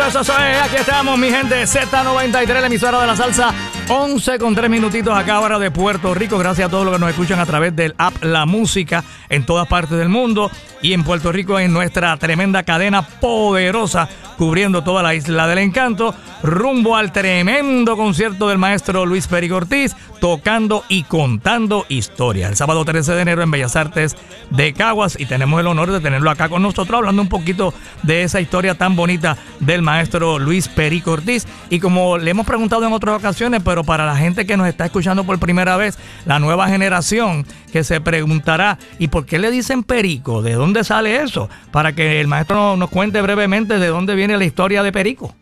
Aquí estamos, mi gente. Z93, la emisora de la salsa. 11 con 3 minutitos acá ahora de Puerto Rico. Gracias a todos los que nos escuchan a través del app La Música en todas partes del mundo. Y en Puerto Rico en nuestra tremenda cadena poderosa cubriendo toda la isla del encanto, rumbo al tremendo concierto del maestro Luis Perico Ortiz, tocando y contando historias. El sábado 13 de enero en Bellas Artes de Caguas y tenemos el honor de tenerlo acá con nosotros hablando un poquito de esa historia tan bonita del maestro Luis Perico Ortiz. Y como le hemos preguntado en otras ocasiones, pero para la gente que nos está escuchando por primera vez, la nueva generación que se preguntará, ¿y por qué le dicen Perico? ¿De dónde sale eso? Para que el maestro nos cuente brevemente de dónde viene la historia de Perico?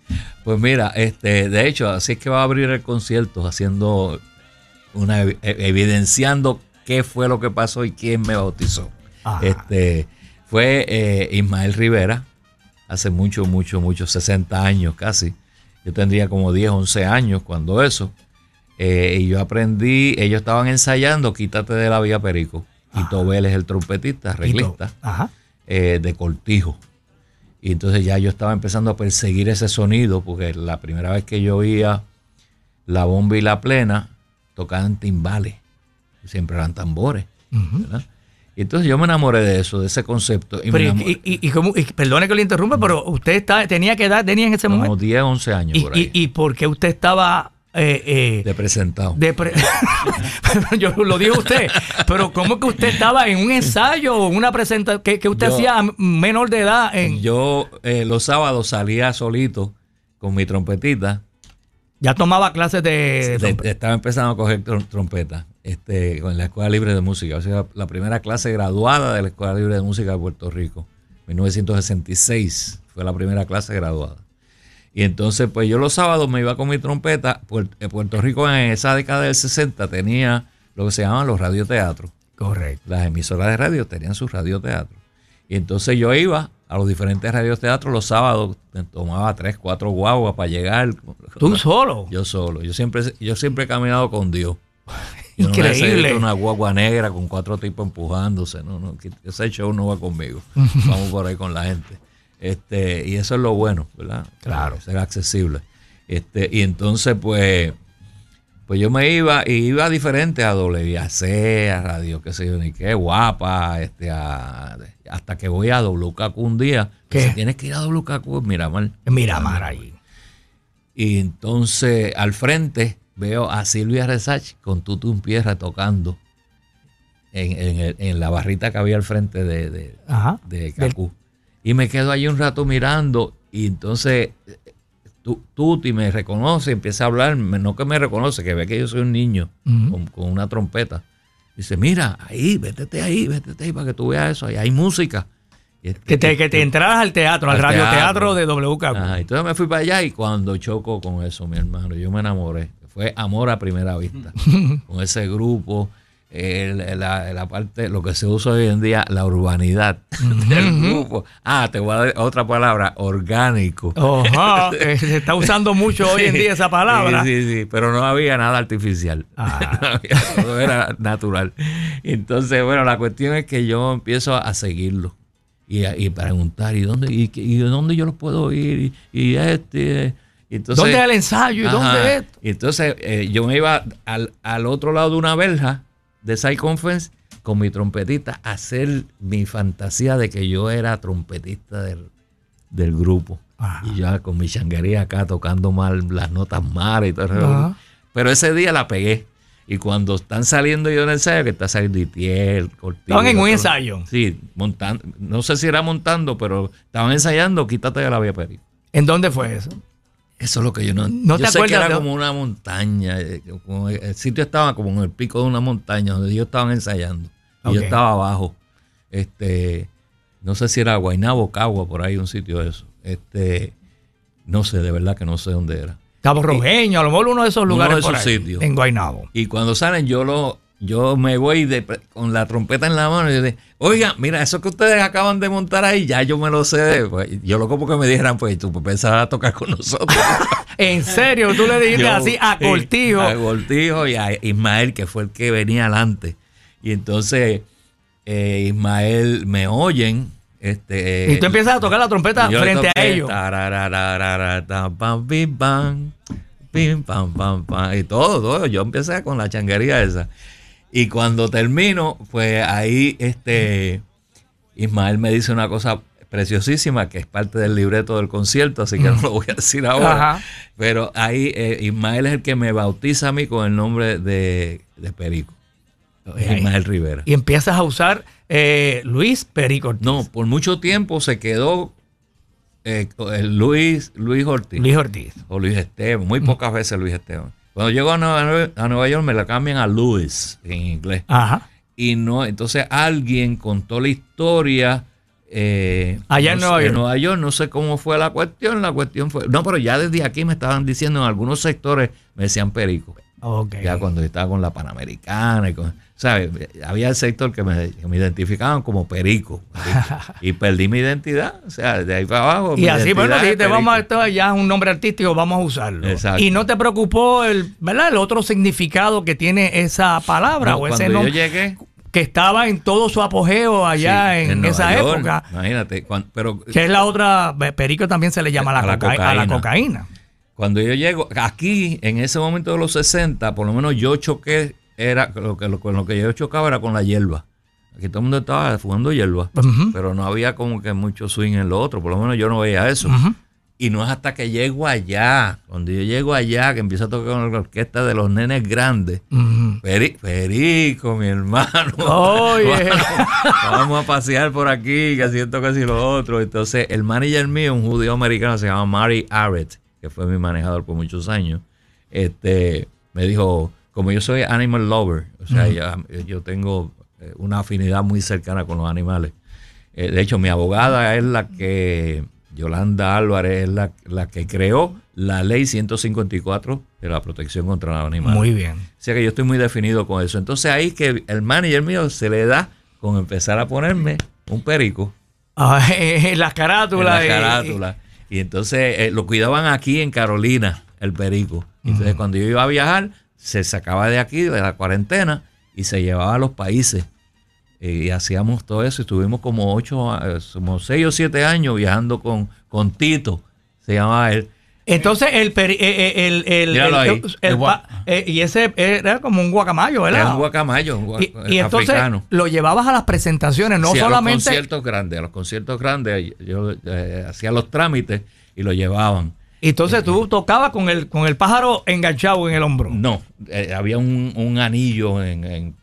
Pues mira, este, de hecho, así es que va a abrir el concierto haciendo una e, evidenciando qué fue lo que pasó y quién me bautizó. Este fue eh, Ismael Rivera, hace mucho, mucho, mucho, 60 años casi. Yo tendría como 10, 11 años cuando eso. Eh, y yo aprendí, ellos estaban ensayando Quítate de la Vía Perico. Y Tobel es el trompetista, arreglista, eh, de Cortijo. Y entonces ya yo estaba empezando a perseguir ese sonido, porque la primera vez que yo oía la bomba y la plena, tocaban timbales, siempre eran tambores. Y entonces yo me enamoré de eso, de ese concepto. Y, perdone que lo interrumpa, pero usted está, tenía que edad, tenía en ese momento. Como 10, 11 años. Por ahí. ¿Y, por qué usted estaba eh, eh, de presentado. yo lo dijo usted, pero ¿cómo que usted estaba en un ensayo o una presentación que, usted hacía menor de edad? Yo eh, los sábados salía solito con mi trompetita. Ya tomaba clases de, Estaba empezando a coger trompeta este, con la Escuela Libre de Música. O sea, la primera clase graduada de la Escuela Libre de Música de Puerto Rico. 1966 fue la primera clase graduada. Y entonces, pues yo los sábados me iba con mi trompeta. Eh, Puerto Rico en esa década del 60 tenía lo que se llaman los radioteatros. Correcto. Las emisoras de radio tenían sus radioteatros. Y entonces yo iba a los diferentes radioteatros los sábados, tomaba tres, cuatro guaguas para llegar. ¿Tú solo? Yo solo. Yo siempre, yo siempre he caminado con Dios. Increíble. una guagua negra con cuatro tipos empujándose. No, no, ese show no va conmigo. Vamos por ahí con la gente. Este, y eso es lo bueno, ¿verdad? Claro. Ser accesible. Este, y entonces, pues, pues yo me iba, y iba diferente a WAC, a Radio, qué sé yo, ni qué, guapa, este, hasta que voy a WKQ un día. ¿Qué? tienes que ir a WKQ en Miramar. En Miramar ahí. Y entonces al frente veo a Silvia Resach con Tutu Pierra tocando en, la barrita que había al frente de, de, de y me quedo ahí un rato mirando y entonces Tuti me reconoce, empieza a hablar, no que me reconoce, que ve que yo soy un niño con, una trompeta. Dice, mira, ahí, vétete ahí, vétete ahí para que tú veas eso, ahí hay música. que, te, que te entraras al teatro, al, radioteatro de WK. entonces me fui para allá y cuando choco con eso, mi hermano, yo me enamoré. Fue amor a primera vista. con ese grupo, la, parte, lo que se usa hoy en día, la urbanidad del grupo. Ah, te voy a dar otra palabra, orgánico. se está usando mucho hoy en día esa palabra. Sí, sí, sí, pero no había nada artificial. Ah. todo era natural. Entonces, bueno, la cuestión es que yo empiezo a seguirlo y, y preguntar, ¿y dónde, y, dónde yo lo puedo ir? Y, este... Entonces, ¿Dónde es el ensayo? ¿Y dónde es Entonces, eh, yo me iba al, al otro lado de una verja de Side Conference con mi trompetita hacer mi fantasía de que yo era trompetista del, grupo. Y ya con mi changuería acá tocando mal las notas malas y todo eso. Pero ese día la pegué. Y cuando están saliendo yo en el ensayo, que está saliendo Itiel, Cortino. Estaban en un ensayo. Sí, montando. No sé si era montando, pero estaban ensayando, quítate de la vía Peri. ¿En dónde fue eso? Eso es lo que yo no. ¿No yo sé que era como una montaña. Eh, el sitio estaba como en el pico de una montaña donde ellos estaban ensayando. Y yo estaba abajo. Este, no sé si era Guaynabo, Cagua, por ahí un sitio de eso. Este, no sé, de verdad que no sé dónde era. Cabo Rojeño, a lo mejor uno de esos lugares. Uno de esos sitios. En Guaynabo. Y cuando salen, yo lo, yo me voy con la trompeta en la mano y digo, oiga, mira, eso que ustedes acaban de montar ahí, ya yo me lo sé. Pues, yo lo como que me dijeran, pues tú pensabas a tocar con nosotros. ¿En serio? Tú le dijiste así a Cortijo. A Cortijo y a Ismael, que fue el que venía adelante. Y entonces eh, Ismael me oyen Este, y tú empiezas a tocar la trompeta frente a ellos. y todo, todo. Yo empecé con la changuería esa. Y cuando termino, pues ahí este Ismael me dice una cosa preciosísima que es parte del libreto del concierto, así que no lo voy a decir ahora. Pero ahí eh, Ismael es el que me bautiza a mí con el nombre de, Perico. Ismael Rivera. Y empiezas a usar eh, Luis Perico No, por mucho tiempo se quedó eh, Luis, Luis Ortiz. Luis Ortiz. O Luis Esteban. Muy pocas veces Luis Esteban. Cuando llego a Nueva, a Nueva York me la cambian a Luis en inglés. Ajá. Y no, entonces alguien contó la historia eh, Allá en Nueva York. En Nueva York, no sé cómo fue la cuestión. La cuestión fue. No, pero ya desde aquí me estaban diciendo en algunos sectores, me decían perico. Ya cuando estaba con la Panamericana y con. ¿Sabes? Había el sector que me, identificaban como perico, y perdí mi identidad. O sea, de ahí para abajo. Y así, bueno, dijiste, vamos a esto ya es un nombre artístico, vamos a usarlo. Y no te preocupó el, ¿verdad? el otro significado que tiene esa palabra o ese nombre. Yo llegué que estaba en todo su apogeo allá en, esa época. Imagínate, pero que es la otra, perico también se le llama la, cocaína. A la cocaína. Cuando yo llego aquí, en ese momento de los 60, por lo menos yo choqué, era lo que, con lo que yo chocaba era con la hierba. Aquí todo el mundo estaba fumando hierba, pero no había como que mucho swing en lo otro, por lo menos yo no veía eso. Y no es hasta que llego allá, cuando yo llego allá, que empiezo a tocar con la orquesta de los nenes grandes. Perico, mi hermano. vamos, a pasear por aquí, que haciendo casi lo otro. Entonces, el manager mío, un judío americano, se llama Mari Arrett, que fue mi manejador por muchos años. Este, me dijo, como yo soy animal lover, o sea, yo tengo eh, una afinidad muy cercana con los animales. Eh, de hecho, mi abogada es la que Yolanda Álvarez es la, la, que creó la ley 154 de la protección contra los animales. Muy bien. O sea que yo estoy muy definido con eso. Entonces ahí que el manager mío se le da con empezar a ponerme un perico. Ah, en las carátulas. En las carátulas. Y entonces eh, lo cuidaban aquí en Carolina, el perico. Entonces cuando yo iba a viajar, se sacaba de aquí, de la cuarentena, y se llevaba a los países y hacíamos todo eso. Estuvimos como ocho, eh, como seis o siete años viajando con, con Tito, se llamaba él. Entonces el eh, eh, el, el, el, y ese era como un guacamayo, ¿verdad? Era un guacamayo, un y, entonces lo llevabas a las presentaciones, no solamente a los conciertos grandes, a los conciertos grandes yo hacía los trámites y lo llevaban. Entonces tú tocabas con el con el pájaro enganchado en el hombro. No, había un, un anillo en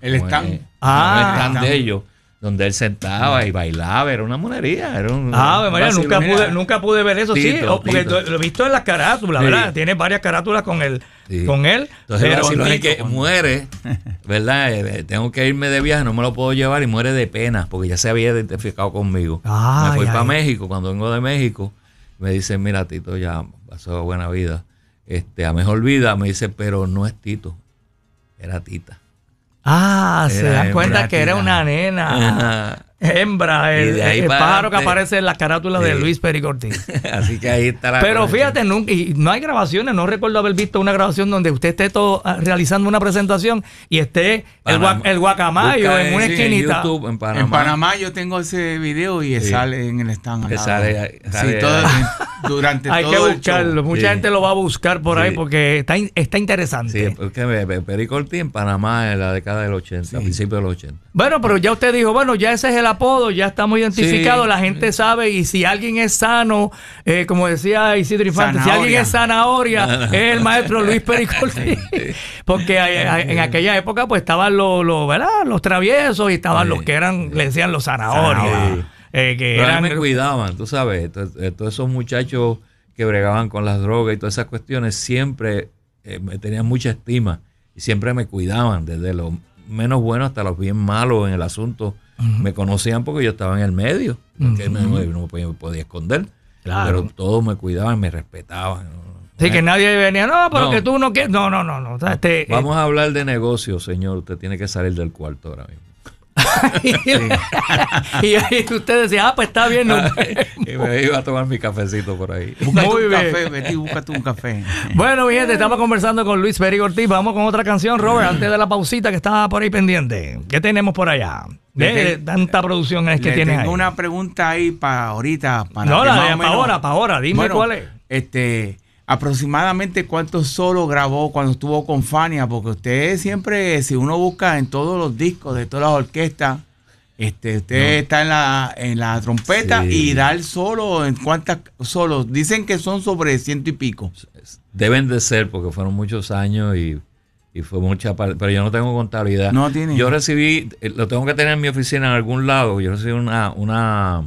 el stand. ah, el stand de ellos donde él sentaba y bailaba, era una monería. Era un, ah, María, nunca pude, nunca pude ver eso, sí, porque lo he visto en las carátulas, ¿verdad? Tiene varias carátulas con él. Con él Entonces, pero es que muere, ¿verdad? Eh, tengo que irme de viaje, no me lo puedo llevar y muere de pena, porque ya se había identificado conmigo. me fui para México, cuando vengo de México, me dice, mira, Tito, ya pasó buena vida. Este, a mejor vida, me dice, pero no es Tito, era Tita. Ah, se dan cuenta que era una nena. Hembra, el, pájaro que aparece en la carátula de Luis Pericortín. Así que ahí está la. Pero fíjate, nunca, y no hay grabaciones, no recuerdo haber visto una grabación donde usted esté todo ah, realizando una presentación y esté el, guacamayo en una esquinita. En, Panamá. yo tengo ese video y sale en el stand. Sale, sí, todo, durante hay que buscarlo. Mucha gente lo va a buscar por ahí porque está, está interesante. Sí, porque Pericortín en Panamá en la década del 80, a principios de los 80. Bueno, pero ya usted dijo, bueno, ya ese es el apodo, ya estamos identificados, la gente sabe y si alguien es sano, eh, como decía Isidro Infante, si alguien es zanahoria, es el maestro Luis Pericolí. Porque en aquella época pues estaban los, los traviesos y estaban los que eran, le decían los zanahorias. Eh, que eran, me cuidaban, tú sabes, eh, todos esos muchachos que bregaban con las drogas y todas esas cuestiones siempre me tenían mucha estima y siempre me cuidaban, desde lo menos bueno hasta los bien malos en el asunto me conocían porque yo estaba en el medio, que no, me podía, esconder. Pero todos me cuidaban, me respetaban. Sí, que nadie venía, no, pero que tú no quieres. No, no, no, no. Este, Vamos a hablar de negocio, señor. Usted tiene que salir del cuarto ahora mismo. y, usted decía, ah, pues está bien. No. y me iba a tomar mi cafecito por ahí. Muy bien. Café, Betty, búscate un café. bueno, mi gente, estamos conversando con Luis Peri Ortiz. Vamos con otra canción, Robert, antes de la pausita que estaba por ahí pendiente. ¿Qué tenemos por allá? De tanta producción es que tienes tengo una pregunta ahí para ahorita. Para no, la de para ahora, para ahora. Dime cuál es. Este aproximadamente cuántos solo grabó cuando estuvo con Fania, porque usted siempre, si uno busca en todos los discos de todas las orquestas, este, usted está en la, en la trompeta y da el solo, ¿en cuántas solos? Dicen que son sobre ciento y pico. Deben de ser, porque fueron muchos años y, fue mucha pero yo no tengo contabilidad. No tiene. Yo recibí, eh, lo tengo que tener en mi oficina en algún lado, yo recibí una, una,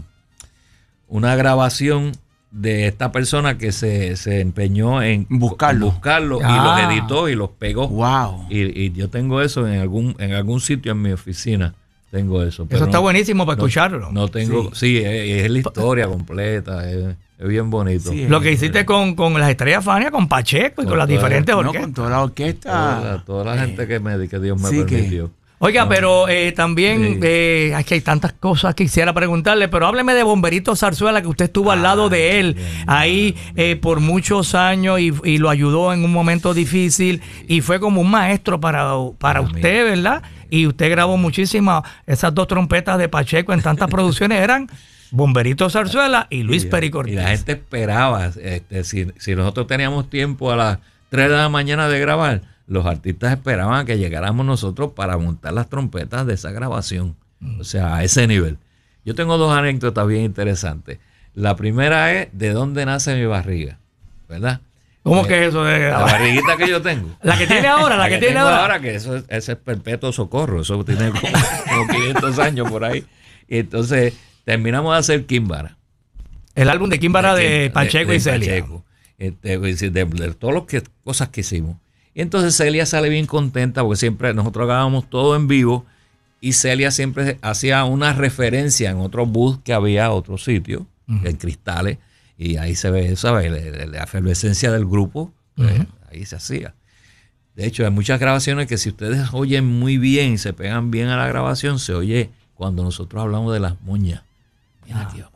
una grabación de esta persona que se, empeñó en buscarlo, buscarlo y los ah. editó y los pegó. Wow. Y, yo tengo eso en algún, en algún sitio en mi oficina. Tengo eso. eso está buenísimo para escucharlo. No tengo, sí, es, la historia completa, es, bien bonito. lo que hiciste con, con, las estrellas Fania, con Pacheco y con, las diferentes orquestas. con toda la orquesta. Toda, la gente que, me, que Dios me permitió. Oiga, pero eh, también eh, que hay tantas cosas que quisiera preguntarle, pero hábleme de Bomberito Zarzuela, que usted estuvo al lado de él ahí eh, por muchos años y, lo ayudó en un momento difícil y fue como un maestro para, para usted, ¿verdad? Y usted grabó muchísimas, esas dos trompetas de Pacheco en tantas producciones eran Bomberito Zarzuela y Luis Pericortés. Y la gente esperaba, este, si, si nosotros teníamos tiempo a las 3 de la mañana de grabar, los artistas esperaban que llegáramos nosotros para montar las trompetas de esa grabación. Mm. O sea, a ese nivel. Yo tengo dos anécdotas bien interesantes. La primera es de dónde nace mi barriga, ¿verdad? ¿Cómo eh, que eso de la barriguita que yo tengo? La que tiene ahora, la, que, tiene ahora. ahora. que eso es, ese es perpetuo socorro, eso tiene como, 500 años por ahí. Y entonces terminamos de hacer Kimbara. El álbum de Kimbara de, Pacheco y Celia. Pacheco. Este, de, de, todas las cosas que hicimos. Y entonces Celia sale bien contenta porque siempre nosotros grabábamos todo en vivo y Celia siempre hacía una referencia en otro bus que había, otro sitio, en cristales, y ahí se ve, ¿sabes? La, la efervescencia del grupo, pues, ahí se hacía. De hecho, hay muchas grabaciones que si ustedes oyen muy bien y se pegan bien a la grabación, se oye cuando nosotros hablamos de las moñas. Mira aquí ah.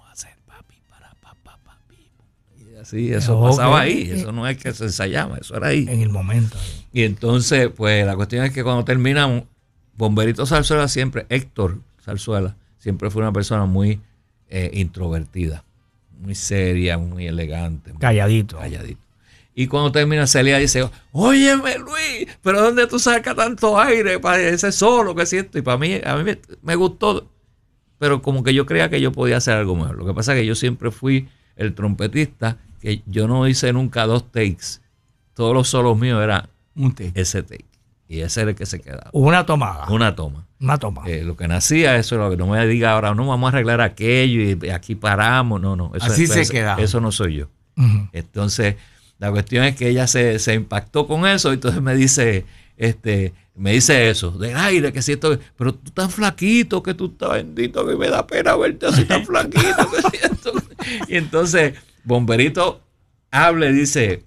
Sí, eso pasaba ahí, eso no es que se ensayaba, eso era ahí. En el momento. Y entonces, pues la cuestión es que cuando terminamos, Bomberito Zarzuela siempre, Héctor Zarzuela, siempre fue una persona muy eh, introvertida, muy seria, muy elegante. calladito. Calladito. Y cuando termina Celia dice, óyeme Luis, pero ¿dónde tú sacas tanto aire para ese solo que siento? Y para mí, a mí me, me, gustó, pero como que yo creía que yo podía hacer algo mejor. Lo que pasa es que yo siempre fui el trompetista que yo no hice nunca dos takes. Todos los solos míos era un take. ese take. Y ese era el que se quedaba. Una tomada. Una toma. Una toma. Eh, lo que nacía, eso es lo que no me diga ahora, no vamos a arreglar aquello y aquí paramos. No, no. Eso, Así se queda. Eso no soy yo. Entonces, la cuestión es que ella se, se impactó con eso y entonces me dice, este, me dice eso, del aire, que siento, pero tú tan flaquito, que tú estás bendito, que me da pena verte así tan flaquito, que siento. Y entonces Bomberito habla y dice,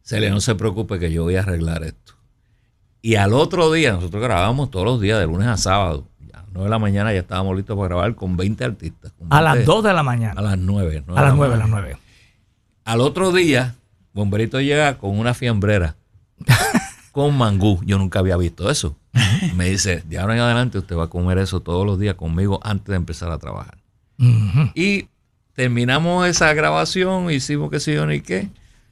Celia, no se preocupe que yo voy a arreglar esto. Y al otro día, nosotros grabamos todos los días, de lunes a sábado. A las 9 de la mañana ya estábamos listos para grabar con 20 artistas. a las 2 de la mañana. A las 9. a las 9, a las 9. Al otro día, Bomberito llega con una fiambrera, con mangú. Yo nunca había visto eso. Me dice, de ahora en adelante usted va a comer eso todos los días conmigo antes de empezar a trabajar. Y terminamos esa grabación, hicimos que sé yo ni qué.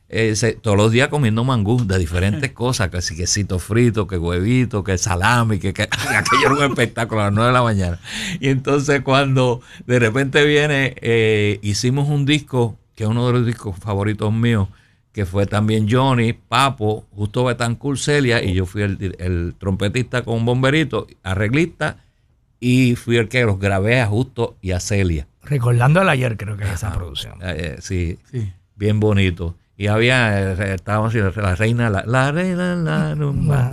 Eh, todos los días comiendo mangú de diferentes cosas, que si quesito frito, que huevito, que salami, que, aquello era un espectáculo a las 9 de la mañana. Y entonces cuando de repente viene, eh, hicimos un disco, que es uno de los discos favoritos míos, que fue también Johnny, Papo, Justo Betancourt, Celia, y yo fui el, el trompetista con bomberito, arreglista, y fui el que los grabé a Justo y a Celia. Recordando el ayer, creo que es esa producción. Eh, sí, bien bonito. Y había, eh, estábamos la reina, la, la reina, la rumba.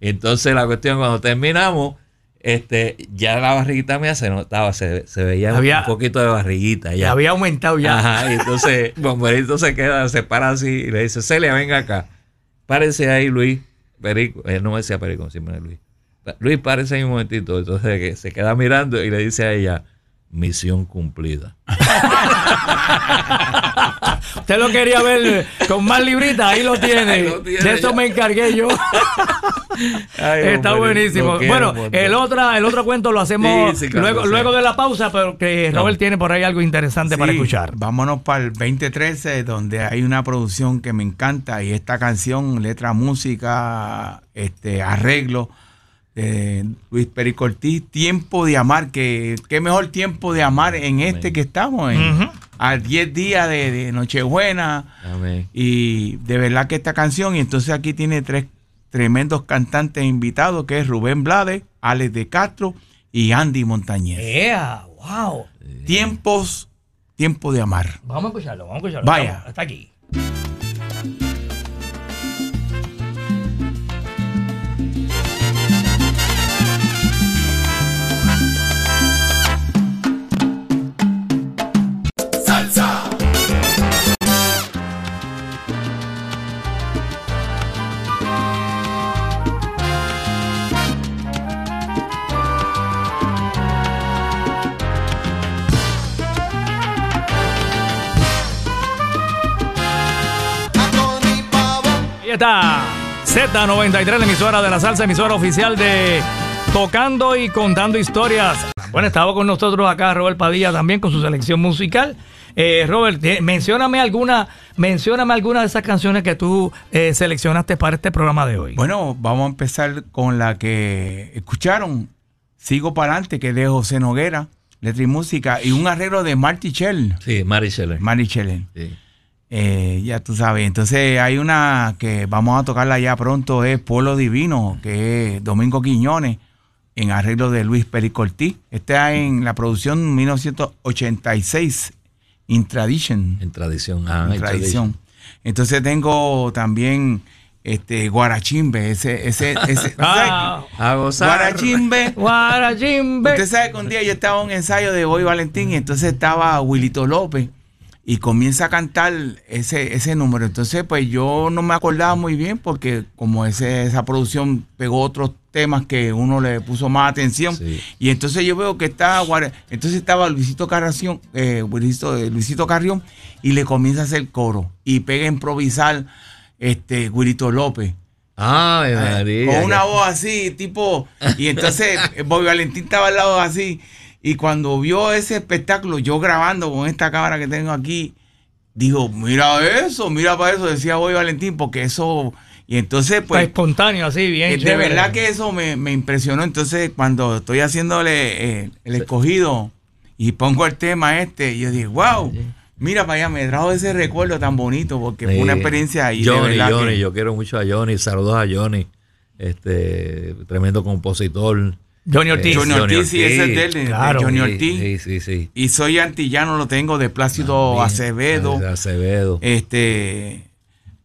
Entonces la cuestión, cuando terminamos, este, ya la barriguita mía se notaba, se, veía un poquito de barriguita. Ya. Había aumentado ya. Ajá, y entonces Bomberito se queda, se para así y le dice, Celia, venga acá. Párese ahí, Luis. Perico. Él no me decía Perico, siempre Luis. Luis, parece un momentito. Entonces que se queda mirando y le dice a ella, misión cumplida. Usted lo quería ver con más libritas, ahí lo tiene. de eso me encargué yo. Está buenísimo. bueno, el otro, el otro cuento lo hacemos luego, luego de la pausa, pero que Robert tiene por ahí algo interesante para escuchar. Vámonos para el 2013, donde hay una producción que me encanta y esta canción, letra, música, este arreglo eh, Luis Pericortí, Tiempo de Amar, que qué mejor tiempo de amar en este que estamos, en, a 10 días de, Nochebuena. Y de verdad que esta canción, y entonces aquí tiene tres tremendos cantantes invitados, que es Rubén Blades, Alex de Castro y Andy Montañez. ¡Wow! Tiempos, tiempo de amar. Vamos a escucharlo, vamos a escucharlo. Vaya. hasta aquí. Está Z93, la emisora de la salsa, emisora oficial de Tocando y Contando Historias. Bueno, estaba con nosotros acá Robert Padilla también con su selección musical. Eh, Robert, mencióname alguna, mencióname alguna de esas canciones que tú eh, seleccionaste para este programa de hoy. Bueno, vamos a empezar con la que escucharon, Sigo para adelante, que es de José Noguera, letra y música, y un arreglo de Marty Shell. Sí, Marty Shell. Marty. Sí. Eh, ya tú sabes. Entonces hay una que vamos a tocarla ya pronto, es Pueblo Divino, que es Domingo Quiñones, en arreglo de Luis Pericortí. Está en la producción 1986, In Tradition. En tradición, ah, en tradición. Entonces tengo también este Guarachimbe, ese, ese, ese ah, Guarachimbe. Guarachimbe. Usted sabe que un día yo estaba en un ensayo de Boy Valentín y entonces estaba Wilito López y comienza a cantar ese, ese número. Entonces, pues yo no me acordaba muy bien porque como ese, esa producción pegó otros temas que uno le puso más atención. Y entonces yo veo que está, entonces estaba Luisito Carración, eh, Luisito, eh, Luisito Carrión y le comienza a hacer coro y pega a improvisar este Guirito López. Ay, María. Con una voz así, tipo, y entonces Bobby Valentín estaba al lado así. Y cuando vio ese espectáculo, yo grabando con esta cámara que tengo aquí, dijo, mira eso, mira para eso, decía hoy Valentín, porque eso... Y entonces, pues... espontáneo, así, bien. Eh, de verdad que eso me, impresionó. Entonces, cuando estoy haciéndole eh, el escogido y pongo el tema este, yo digo, wow, mira para allá, me trajo ese recuerdo tan bonito, porque fue una experiencia ahí. Johnny, Johnny, yo quiero mucho a Johnny, saludos a Johnny, este tremendo compositor. Johnny Ortiz. Johnny Ortiz, sí, ese es de él, claro. Johnny Ortiz. Sí, sí, sí. Y soy antillano, lo tengo de Plácido Acevedo. Acevedo. Este,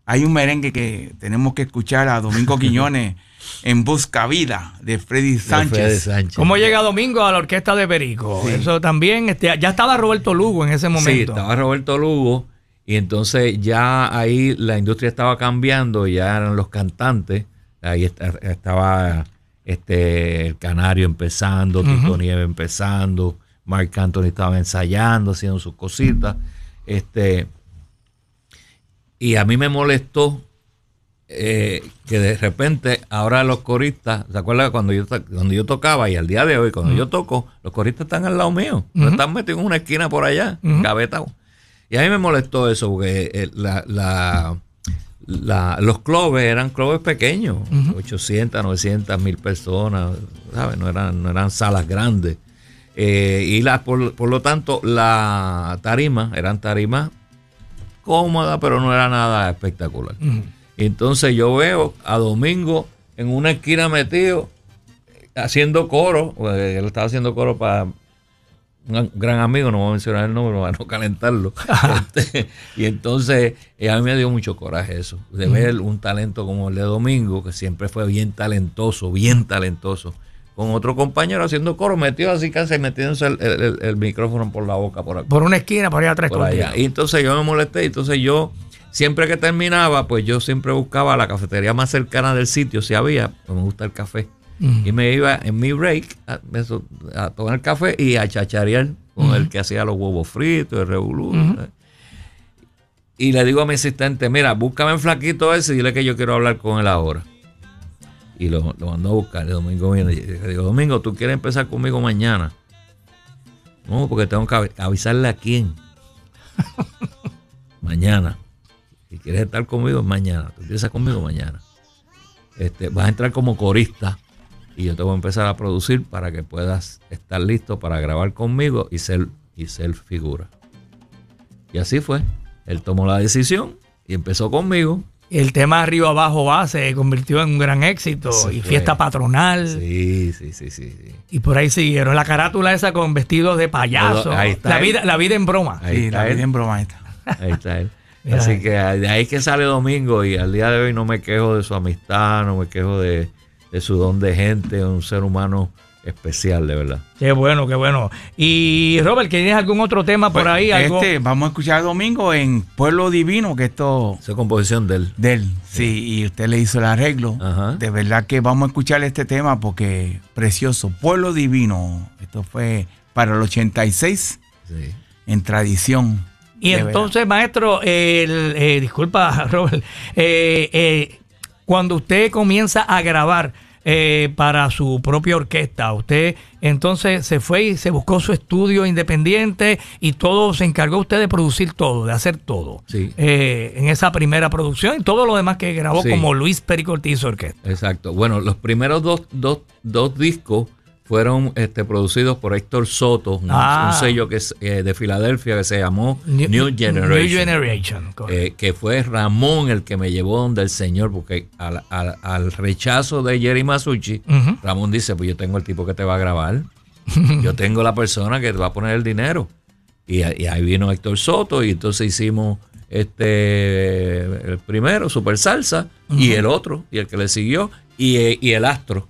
hay un merengue que tenemos que escuchar a Domingo Quiñones en Busca Vida de Freddy Sánchez. ¿Cómo llega Domingo a la orquesta de Perico? Eso también, este, ya estaba Roberto Lugo en ese momento. Sí, estaba Roberto Lugo y entonces ya ahí la industria estaba cambiando, ya eran los cantantes, ahí estaba este, el Canario empezando, Tito Nieve empezando, Mark Anthony estaba ensayando, haciendo sus cositas. Este, y a mí me molestó eh, que de repente ahora los coristas, ¿se acuerdan cuando yo, cuando yo tocaba y al día de hoy, cuando yo toco, los coristas están al lado mío, no están metidos en una esquina por allá, uh Y a mí me molestó eso, porque eh, la los clubes eran clubes pequeños, 800, 900 mil personas, ¿sabes? No eran, no eran salas grandes. Eh, y la, por, lo tanto, la tarima, eran tarimas cómodas, pero no era nada espectacular. Entonces yo veo a Domingo en una esquina metido haciendo coro, él estaba haciendo coro para un gran amigo, no voy a mencionar el nombre para no calentarlo. Este, y entonces eh, a mí me dio mucho coraje eso, de ver un talento como el de Domingo, que siempre fue bien talentoso, bien talentoso, con otro compañero haciendo coro, metido así casi metiéndose el, micrófono por la boca. Por, por una esquina, por allá atrás. Por allá. Y entonces yo me molesté, entonces yo, siempre que terminaba, pues yo siempre buscaba la cafetería más cercana del sitio, si había, pues me gusta el café. Y me iba en mi break a, a tomar café y a chacharear con el que hacía los huevos fritos, el revolú. Y le digo a mi asistente, mira, búscame en flaquito ese y dile que yo quiero hablar con él ahora. Y lo, lo mandó a buscar. El domingo viene. Le digo, Domingo, ¿tú quieres empezar conmigo mañana? No, porque tengo que avisarle a quién. mañana. Si quieres estar conmigo, mañana. Tú empiezas conmigo mañana. Este, vas a entrar como corista y yo te voy a empezar a producir para que puedas estar listo para grabar conmigo y ser, y ser figura. Y así fue. Él tomó la decisión y empezó conmigo. El tema arriba abajo va se convirtió en un gran éxito y fiesta patronal. Sí, sí, sí, sí, Y por ahí siguieron la carátula esa con vestidos de payaso. Ahí está la vida, la vida en broma. Ahí está la él. vida en broma. Ahí está. Ahí está él. Así que de ahí que sale domingo y al día de hoy no me quejo de su amistad, no me quejo de, de su don de gente, un ser humano especial, de verdad. Qué bueno, qué bueno. Y Robert, ¿tienes algún otro tema por Pues, ahí? Algo? Este, vamos a escuchar domingo en Pueblo Divino, que esto Esa composición de él. de él. Sí, y usted le hizo el arreglo. Ajá. De verdad que vamos a escuchar este tema porque precioso. Pueblo Divino. Esto fue para el 86 Sí. en tradición. Y entonces, maestro, el, eh, disculpa, Robert, eh, eh, cuando usted comienza a grabar eh, para su propia orquesta, usted entonces se fue y se buscó su estudio independiente y todo, se encargó usted de producir todo, de hacer todo. Sí. Eh, en esa primera producción y todo lo demás que grabó Sí. como Luis Perico Ortiz Orquesta. Exacto. Bueno, los primeros dos, dos, dos discos fueron este, producidos por Héctor Soto, un, Ah. un sello que es eh, de Filadelfia que se llamó New, Generation. New Generation, correcto. eh, que fue Ramón el que me llevó donde el Señor, porque al, al- al rechazo de Jerry Masucci. Ramón dice, pues yo tengo el tipo que te va a grabar, yo tengo la persona que te va a poner el dinero. Y, ahí vino Héctor Soto y entonces hicimos este el primero, Super Salsa, y el otro, y el que le siguió, y, eh, y el Astro.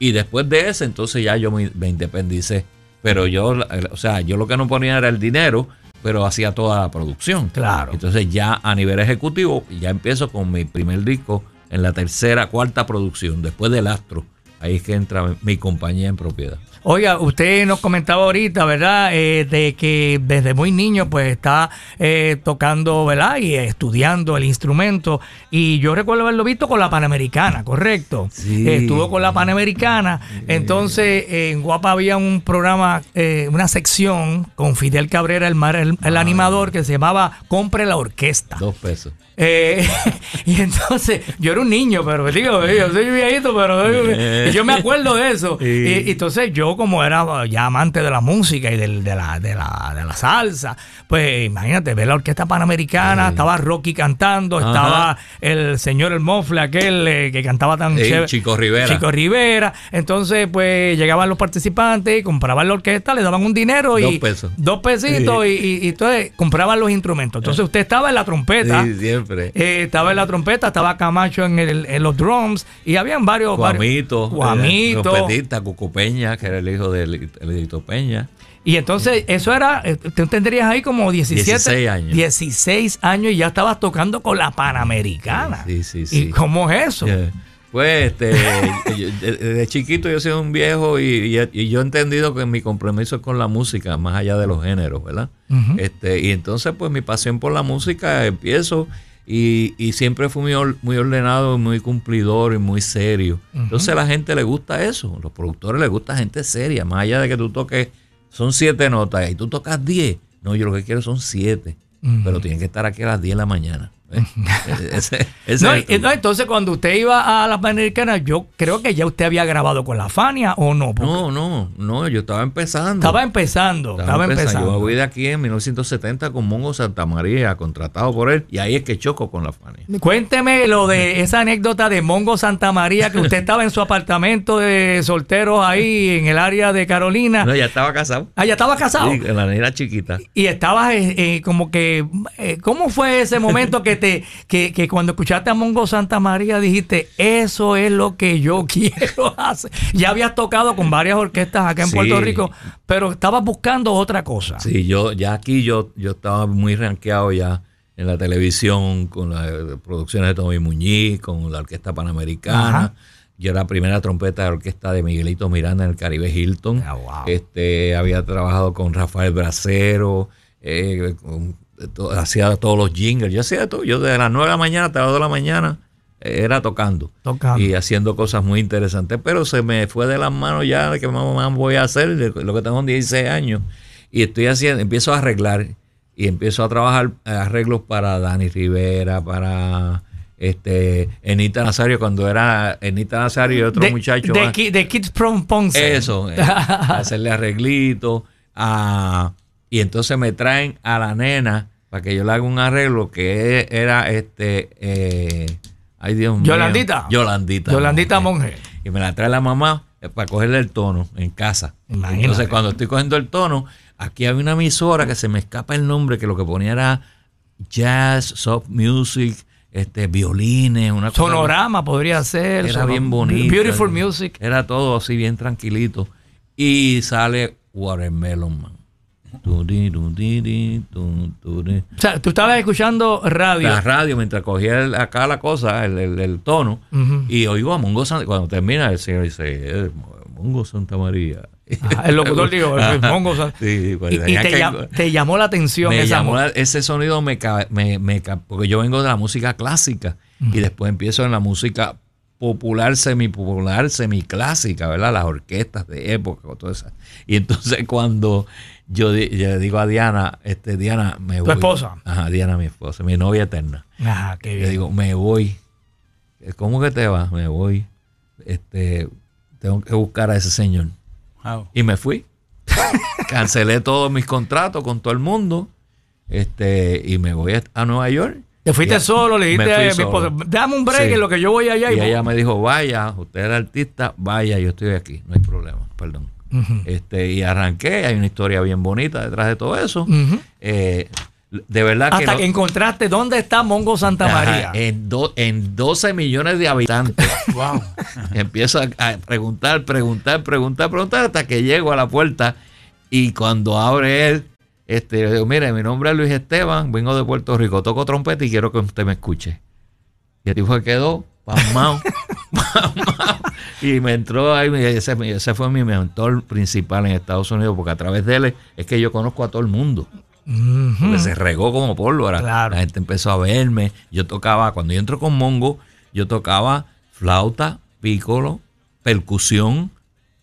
Y después de ese, entonces ya yo me, me independicé. Pero yo, o sea, yo lo que no ponía era el dinero, pero hacía toda la producción. Claro. Entonces ya a nivel ejecutivo, ya empiezo con mi primer disco en la tercera, cuarta producción, después del Astro. Ahí es que entra mi compañía en propiedad. Oiga, usted nos comentaba ahorita, ¿verdad? Eh, de que desde muy niño pues está eh, tocando, ¿verdad? Y estudiando el instrumento. Y yo recuerdo haberlo visto con la Panamericana, ¿correcto? Sí. Eh, estuvo con la Panamericana. Entonces en Guapa había un programa, eh, una sección con Fidel Cabrera, el, mar- el, el animador, que se llamaba Compre la Orquesta. Dos pesos. Y entonces, yo era un niño, pero digo, yo soy viejito, pero yo me acuerdo de eso. Y, y entonces yo, como era ya amante de la música y del- de, la, de, la, de la salsa, pues imagínate, ver la orquesta panamericana, estaba Rocky cantando, Ajá. estaba el señor El Mofle, aquel eh, que cantaba tan Sí, chévere. Chico Rivera. Chico Rivera. Entonces, pues llegaban los participantes, compraban la orquesta, le daban un dinero y Dos pesos. dos pesitos y, y- y entonces compraban los instrumentos. Entonces usted estaba en la trompeta. Sí, siempre. Eh, estaba en la trompeta, estaba Camacho en, el- en los drums y habían varios. Guamito. varios- Guamito. Trompetista, Cuco Peña, que era el hijo de Edito Peña. Y entonces eso era, eh, tú tendrías ahí como 17, 16 años. 16 años y ya estabas tocando con la Panamericana. Sí, sí, sí. ¿Y cómo es eso? Yeah. Pues este, yo- de- desde chiquito yo he sido un viejo y, y- y yo he entendido que mi compromiso es con la música, más allá de los géneros, ¿verdad? Este, y entonces pues mi pasión por la música empiezo y, y siempre fui muy, or- muy ordenado, muy cumplidor y muy serio. Entonces a la gente le gusta eso, los productores les gusta gente seria, más allá de que tú toques, son siete notas y tú tocas diez. No, yo lo que quiero son siete, pero tienen que estar aquí a las 10 de la mañana. ¿Eh? Ese- ese No, es y- el- no, entonces cuando usted iba a la Panamericana, yo creo que ya usted había grabado con la Fania o no. Porque No, no, no, yo estaba empezando. Estaba empezando, estaba, empezando. Yo me voy de aquí en 1970 con Mongo Santa María, contratado por él, y ahí es que choco con la Fania. Cuénteme lo de esa anécdota de Mongo Santa María, que usted estaba en su apartamento de solteros ahí en el área de Carolina. No, ya estaba casado. Ah, ya estaba casado. Sí, la niña chiquita. Y estabas eh, eh, como que, eh, ¿cómo fue ese momento que te, que, que cuando escuchaste a Mongo Santa María dijiste, eso es lo que yo quiero hacer? Ya habías tocado con varias orquestas acá en Sí. Puerto Rico, pero estabas buscando otra cosa. Sí, yo ya aquí yo, yo estaba muy rankeado ya en la televisión con las producciones de Tommy Muñiz, con la Orquesta Panamericana. Ajá. yo era la primera trompeta de orquesta de Miguelito Miranda en el Caribe Hilton. Ah, este, había trabajado con Rafael Bracero, eh, hacía todos los jingles. Yo hacía todo. Yo de las 9 de la mañana hasta las 2 de la mañana eh, era tocando, y haciendo cosas muy interesantes. Pero se me fue de las manos ya de que más voy a hacer, lo que tengo 16 años. Y estoy haciendo, empiezo a arreglar y empiezo a trabajar arreglos para Dani Rivera, para este Enita Nazario cuando era Enita Nazario y otro muchacho de, Kids from Ponce eso eh, hacerle arreglito y entonces me traen a la nena para que yo le haga un arreglo que era este eh, ay Dios mío Yolandita Yolandita Yolandita monje. y me la trae la mamá eh, para cogerle el tono en casa entonces cuando estoy cogiendo el tono aquí había una emisora que se me escapa el nombre que lo que ponía era jazz soft music este, violines, una Sonorama podría ser. Era bien bonito. Beautiful music. Era todo así bien tranquilito. Y sale Watermelon Man. O sea, tú estabas escuchando radio. La radio mientras cogía acá la cosa, el, tono, y oigo a Mongo Santa Cuando termina, el señor dice, eh, Mongo Santa María. Ah, el locutor digo, el Mongo Santa sí, pues, y, te, llamó la atención me llamó ese sonido, me, me, porque yo vengo de la música clásica y después empiezo en la música popular, semi-popular, semi-clásica, ¿verdad? Las orquestas de época, todo eso. Y entonces cuando yo, le digo a Diana, este, Diana, me ¿Tu voy. esposa? Ajá, Diana, mi esposa, mi novia eterna. Ajá, qué bien. Le digo, me voy. ¿Cómo que te vas? Me voy. Este, tengo que buscar a ese señor. Y me fui. Cancelé todos mis contratos con todo el mundo. Este, y me voy a Nueva York. Te fuiste solo, le dijiste a mi esposa, dame un break en lo que yo voy allá. Y, y ella me dijo, vaya, usted es artista, vaya, yo estoy aquí, no hay problema, perdón este, y arranqué, hay una historia bien bonita detrás de todo eso. Eh, de verdad Hasta que, encontraste dónde está Mongo Santa María. en, en 12 millones de habitantes. wow. Empiezo a, preguntar, preguntar, preguntar, preguntar hasta que llego a la puerta y cuando abre él, este, le digo, mire, mi nombre es Luis Esteban, vengo de Puerto Rico, toco trompeta y quiero que usted me escuche. Y el tipo quedó pasmado, y me entró ahí, ese, ese, fue mi mentor principal en Estados Unidos, porque a través de él es que yo conozco a todo el mundo. se regó como pólvora. La gente empezó a verme. Yo tocaba, cuando yo entro con Mongo, yo tocaba flauta, pícolo, percusión,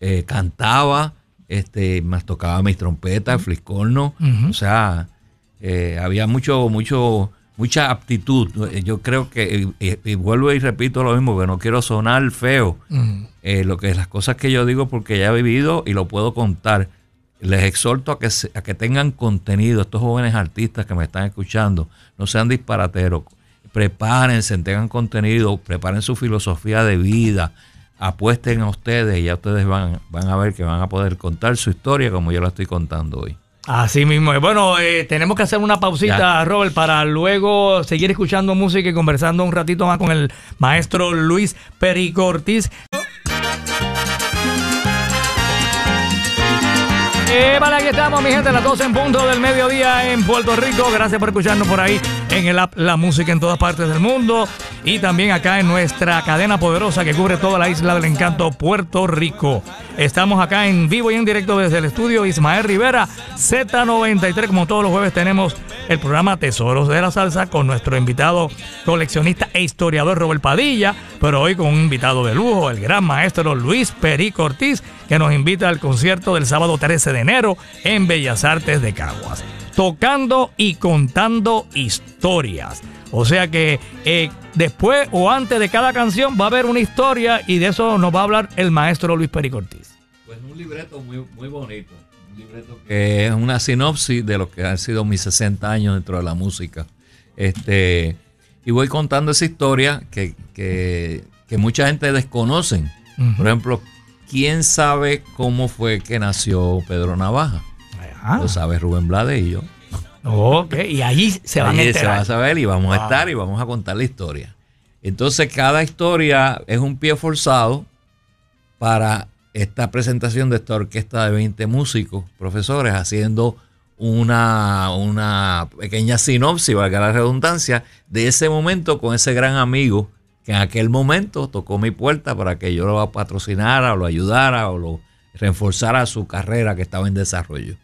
eh, cantaba, este, más tocaba mis trompetas, fliscorno. O sea, eh, había mucho, mucho mucha aptitud. Yo creo que, y, vuelvo y repito lo mismo, que no quiero sonar feo. Eh, lo que es las cosas que yo digo porque ya he vivido y lo puedo contar. Les exhorto a que, a que tengan contenido, estos jóvenes artistas que me están escuchando, no sean disparateros, prepárense, tengan contenido, preparen su filosofía de vida, apuesten a ustedes y ya ustedes van, van a ver que van a poder contar su historia como yo la estoy contando hoy. Así mismo. Bueno, eh, tenemos que hacer una pausita, Robert, para luego seguir escuchando música y conversando un ratito más con el maestro Luis Pericortis. Eh, vale, aquí estamos, mi gente, las 12 en punto del mediodía en Puerto Rico. Gracias por escucharnos por ahí en el app La Música en todas partes del mundo. Y también acá en nuestra cadena poderosa que cubre toda la isla del encanto, Puerto Rico. Estamos acá en vivo y en directo desde el estudio Ismael Rivera, Z93. Como todos los jueves tenemos el programa Tesoros de la Salsa con nuestro invitado coleccionista e historiador Robert Padilla, pero hoy con un invitado de lujo, el gran maestro Luis Perico Ortiz, que nos invita al concierto del sábado 13 de enero en Bellas Artes de Caguas. Tocando y contando historias. O sea que eh, después o antes de cada canción va a haber una historia y de eso nos va a hablar el maestro Luis Pericortiz. Pues un libreto muy, muy bonito. Un libreto que es una sinopsis de lo que han sido mis 60 años dentro de la música. Este, y voy contando esa historia que, que, mucha gente desconocen. Por ejemplo, ¿quién sabe cómo fue que nació Pedro Navaja? Lo sabe Rubén Blade y yo. Ok, y ahí se van a enterar. se va a saber y vamos a estar y vamos a contar la historia. Entonces, cada historia es un pie forzado para esta presentación de esta orquesta de 20 músicos, profesores, haciendo una, una pequeña sinopsis, valga la redundancia, de ese momento con ese gran amigo que en aquel momento tocó mi puerta para que yo lo patrocinara o lo ayudara o lo reforzara su carrera que estaba en desarrollo.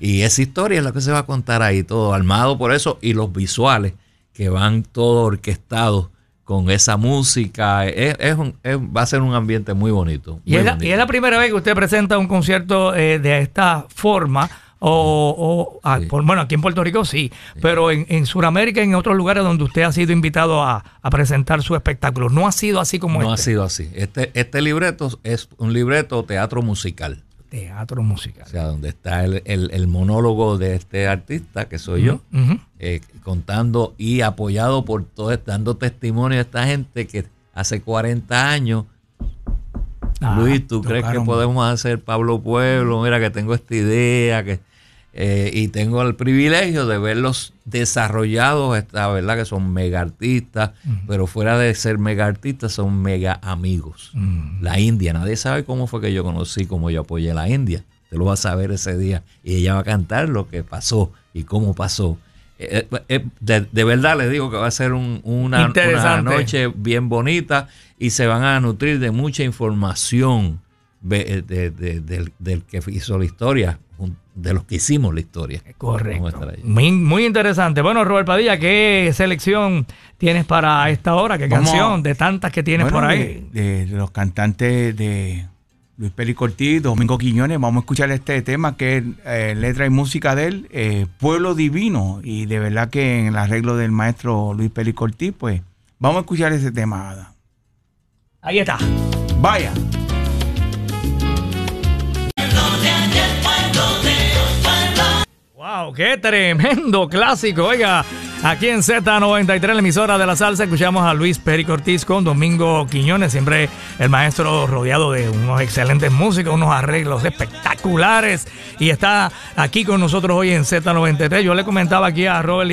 Y esa historia es la que se va a contar ahí, todo armado por eso y los visuales que van todos orquestados con esa música. Es, va a ser un ambiente muy bonito. y, es la, primera vez que usted presenta un concierto eh, de esta forma. O, ah, bueno, aquí en Puerto Rico sí, pero en, en Sudamérica y en otros lugares donde usted ha sido invitado a, presentar su espectáculo. No ha sido así como no este. No ha sido así. Este, este libreto es un libreto teatro musical. Teatro musical. O sea, donde está el, monólogo de este artista, que soy yo, eh, contando y apoyado por todo, dando testimonio a esta gente que hace 40 años. Ah, Luis, ¿tú crees que podemos hacer Pablo Pueblo? Mira, que tengo esta idea, que eh, y tengo el privilegio de verlos desarrollados, esta verdad que son mega artistas, pero fuera de ser mega artistas son mega amigos. La India, nadie sabe cómo fue que yo conocí, cómo yo apoyé a la India. Te lo va a saber ese día y ella va a cantar lo que pasó y cómo pasó. Eh, eh, de, verdad les digo que va a ser una, una, noche bien bonita y se van a nutrir de mucha información del, del que hizo la historia de los que hicimos la historia. Correcto. Muy, muy, interesante. Bueno, Robert Padilla, ¿qué selección tienes para esta hora? ¿Qué canción de tantas que tienes por ahí? De, los cantantes de Luis Cortí, Domingo Quiñones, vamos a escuchar este tema que es eh, letra y música de él, eh, Pueblo Divino. Y de verdad que en el arreglo del maestro Luis Cortí, pues vamos a escuchar ese tema. Ahí está. Vaya. ¡Wow! ¡Qué tremendo clásico! Oiga, aquí en Z93, la emisora de la salsa, escuchamos a Luis Peri Cortiz con Domingo Quiñones, siempre el maestro rodeado de unos excelentes músicos, unos arreglos espectaculares. Y está aquí con nosotros hoy en Z93. Yo le comentaba aquí a Robert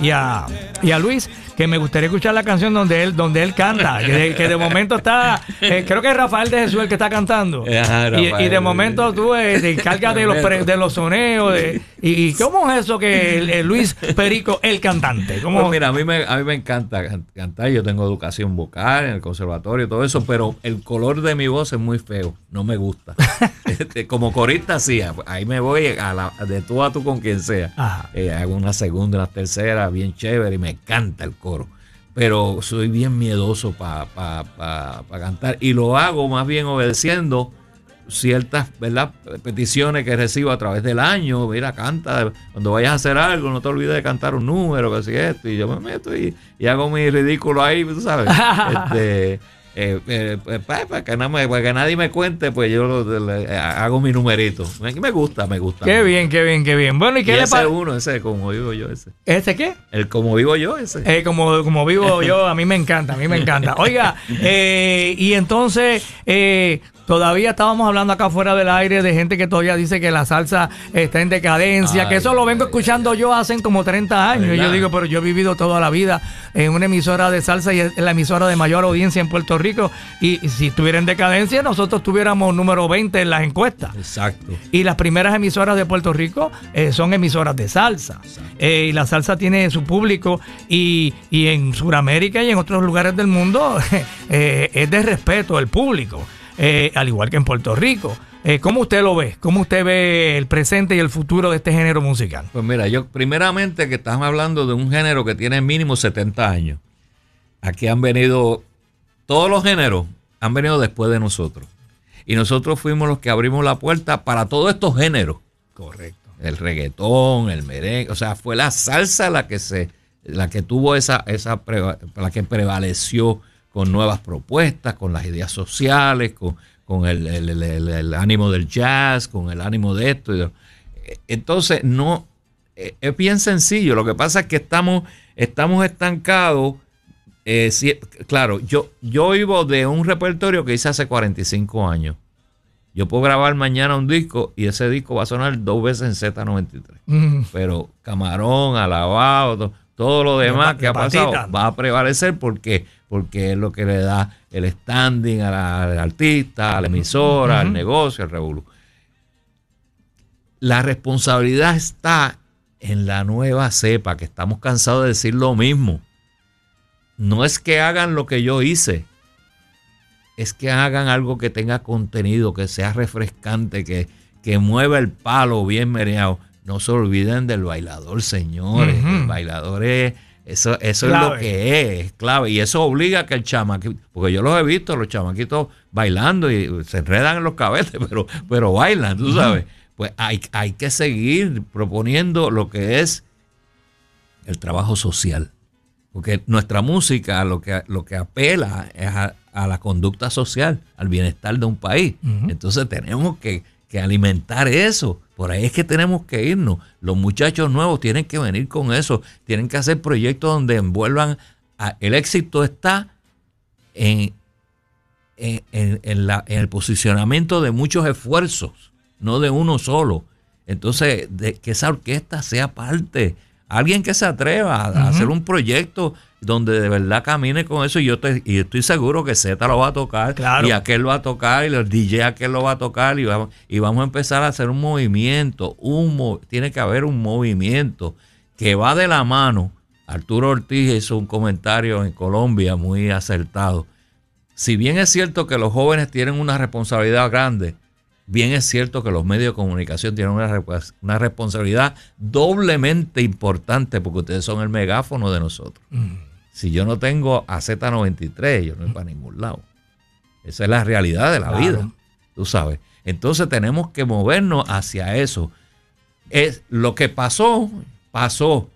y a, y a Luis que me gustaría escuchar la canción donde él, donde él canta, que de, momento está, eh, creo que es Rafael de Jesús el que está cantando. y, de momento tú eh, te encargas de los, de los soneos. y, cómo es eso que Luis Perico, el cantante? ¿Cómo? Pues mira, a mí, me, a mí me encanta cantar, yo tengo educación vocal en el conservatorio y todo eso, pero el color de mi voz es muy feo, no me gusta. Este, como corista sí, ahí me voy a la, de tú a tú con quien sea. Eh, hago una segunda, una tercera, bien chévere y me encanta el pero soy bien miedoso para cantar y lo hago más bien obedeciendo ciertas ¿verdad? peticiones que recibo a través del año. Mira, canta, cuando vayas a hacer algo, no te olvides de cantar un número, que si esto, y yo me meto y, hago mi ridículo ahí, tú sabes. este, eh, eh, pues, pues, para, que nadie me cuente, pues yo hago mi numerito. Me, gusta, me gusta. Qué bien, qué bien, qué bien. Bueno, ¿y qué ese uno, ese como vivo yo, ese. ¿Ese qué? El como vivo yo, ese. Eh, como, como vivo yo, a mí me encanta, a mí me encanta. Oiga, y entonces, Todavía estábamos hablando acá fuera del aire de gente que todavía dice que la salsa está en decadencia, que eso lo vengo escuchando yo hace como 30 años. Y yo digo, pero yo he vivido toda la vida en una emisora de salsa y es la emisora de mayor audiencia en Puerto Rico. Y si estuviera en decadencia, nosotros tuviéramos número 20 en las encuestas. Exacto. Y las primeras emisoras de Puerto Rico eh, son emisoras de salsa. Eh, y la salsa tiene su público y, en Sudamérica y en otros lugares del mundo eh, es de respeto el público. Eh, al igual que en Puerto Rico. Eh, ¿Cómo usted lo ve? ¿Cómo usted ve el presente y el futuro de este género musical? Pues mira, yo primeramente que estamos hablando de un género que tiene mínimo 70 años. Aquí han venido, todos los géneros han venido después de nosotros. Y nosotros fuimos los que abrimos la puerta para todos estos géneros. Correcto. El reggaetón, el merengue, o sea, fue la salsa la que se, la que tuvo esa, esa, la que prevaleció con nuevas propuestas, con las ideas sociales, con, el, ánimo del jazz, con el ánimo de esto. Entonces, no, eh, es bien sencillo. Lo que pasa es que estamos, estamos estancados. Eh, claro, yo, yo vivo de un repertorio que hice hace 45 años. Yo puedo grabar mañana un disco y ese disco va a sonar dos veces en Z93. Pero Camarón, Alabado, todo lo demás que ha pasado va a prevalecer porque, porque es lo que le da el standing al artista, a la emisora, al negocio, al revolú. La responsabilidad está en la nueva cepa, que estamos cansados de decir lo mismo. no es que hagan lo que yo hice, es que hagan algo que tenga contenido, que sea refrescante, que, que mueva el palo bien mereado. No se olviden del bailador, señores. El bailador es, eso, eso es lo que es, es clave. Y eso obliga a que el chamaquito, porque yo los he visto, los chamaquitos bailando y se enredan en los cabetes, pero, pero bailan, tú sabes. Pues hay, hay que seguir proponiendo lo que es el trabajo social. Porque nuestra música lo que, lo que apela es a, la conducta social, al bienestar de un país. Entonces tenemos que, alimentar eso. Por ahí es que tenemos que irnos. Los muchachos nuevos tienen que venir con eso. Tienen que hacer proyectos donde envuelvan... el éxito está en, en, en, la, en, el posicionamiento de muchos esfuerzos, no de uno solo. Entonces, de que esa orquesta sea parte Alguien que se atreva a, hacer un proyecto donde de verdad camine con eso y yo y estoy seguro que Z lo va a tocar y aquel lo va a tocar y el DJ aquel lo va a tocar y vamos, y vamos a empezar a hacer un movimiento, un tiene que haber un movimiento que va de la mano. Arturo Ortiz hizo un comentario en Colombia muy acertado. Si bien es cierto que los jóvenes tienen una responsabilidad grande, bien es cierto que los medios de comunicación tienen una, responsabilidad doblemente importante porque ustedes son el megáfono de nosotros. Mm. Si yo no tengo a Z93, yo no voy para ningún lado. Esa es la realidad de la vida, tú sabes. Entonces tenemos que movernos hacia eso. Es lo que pasó, pasó.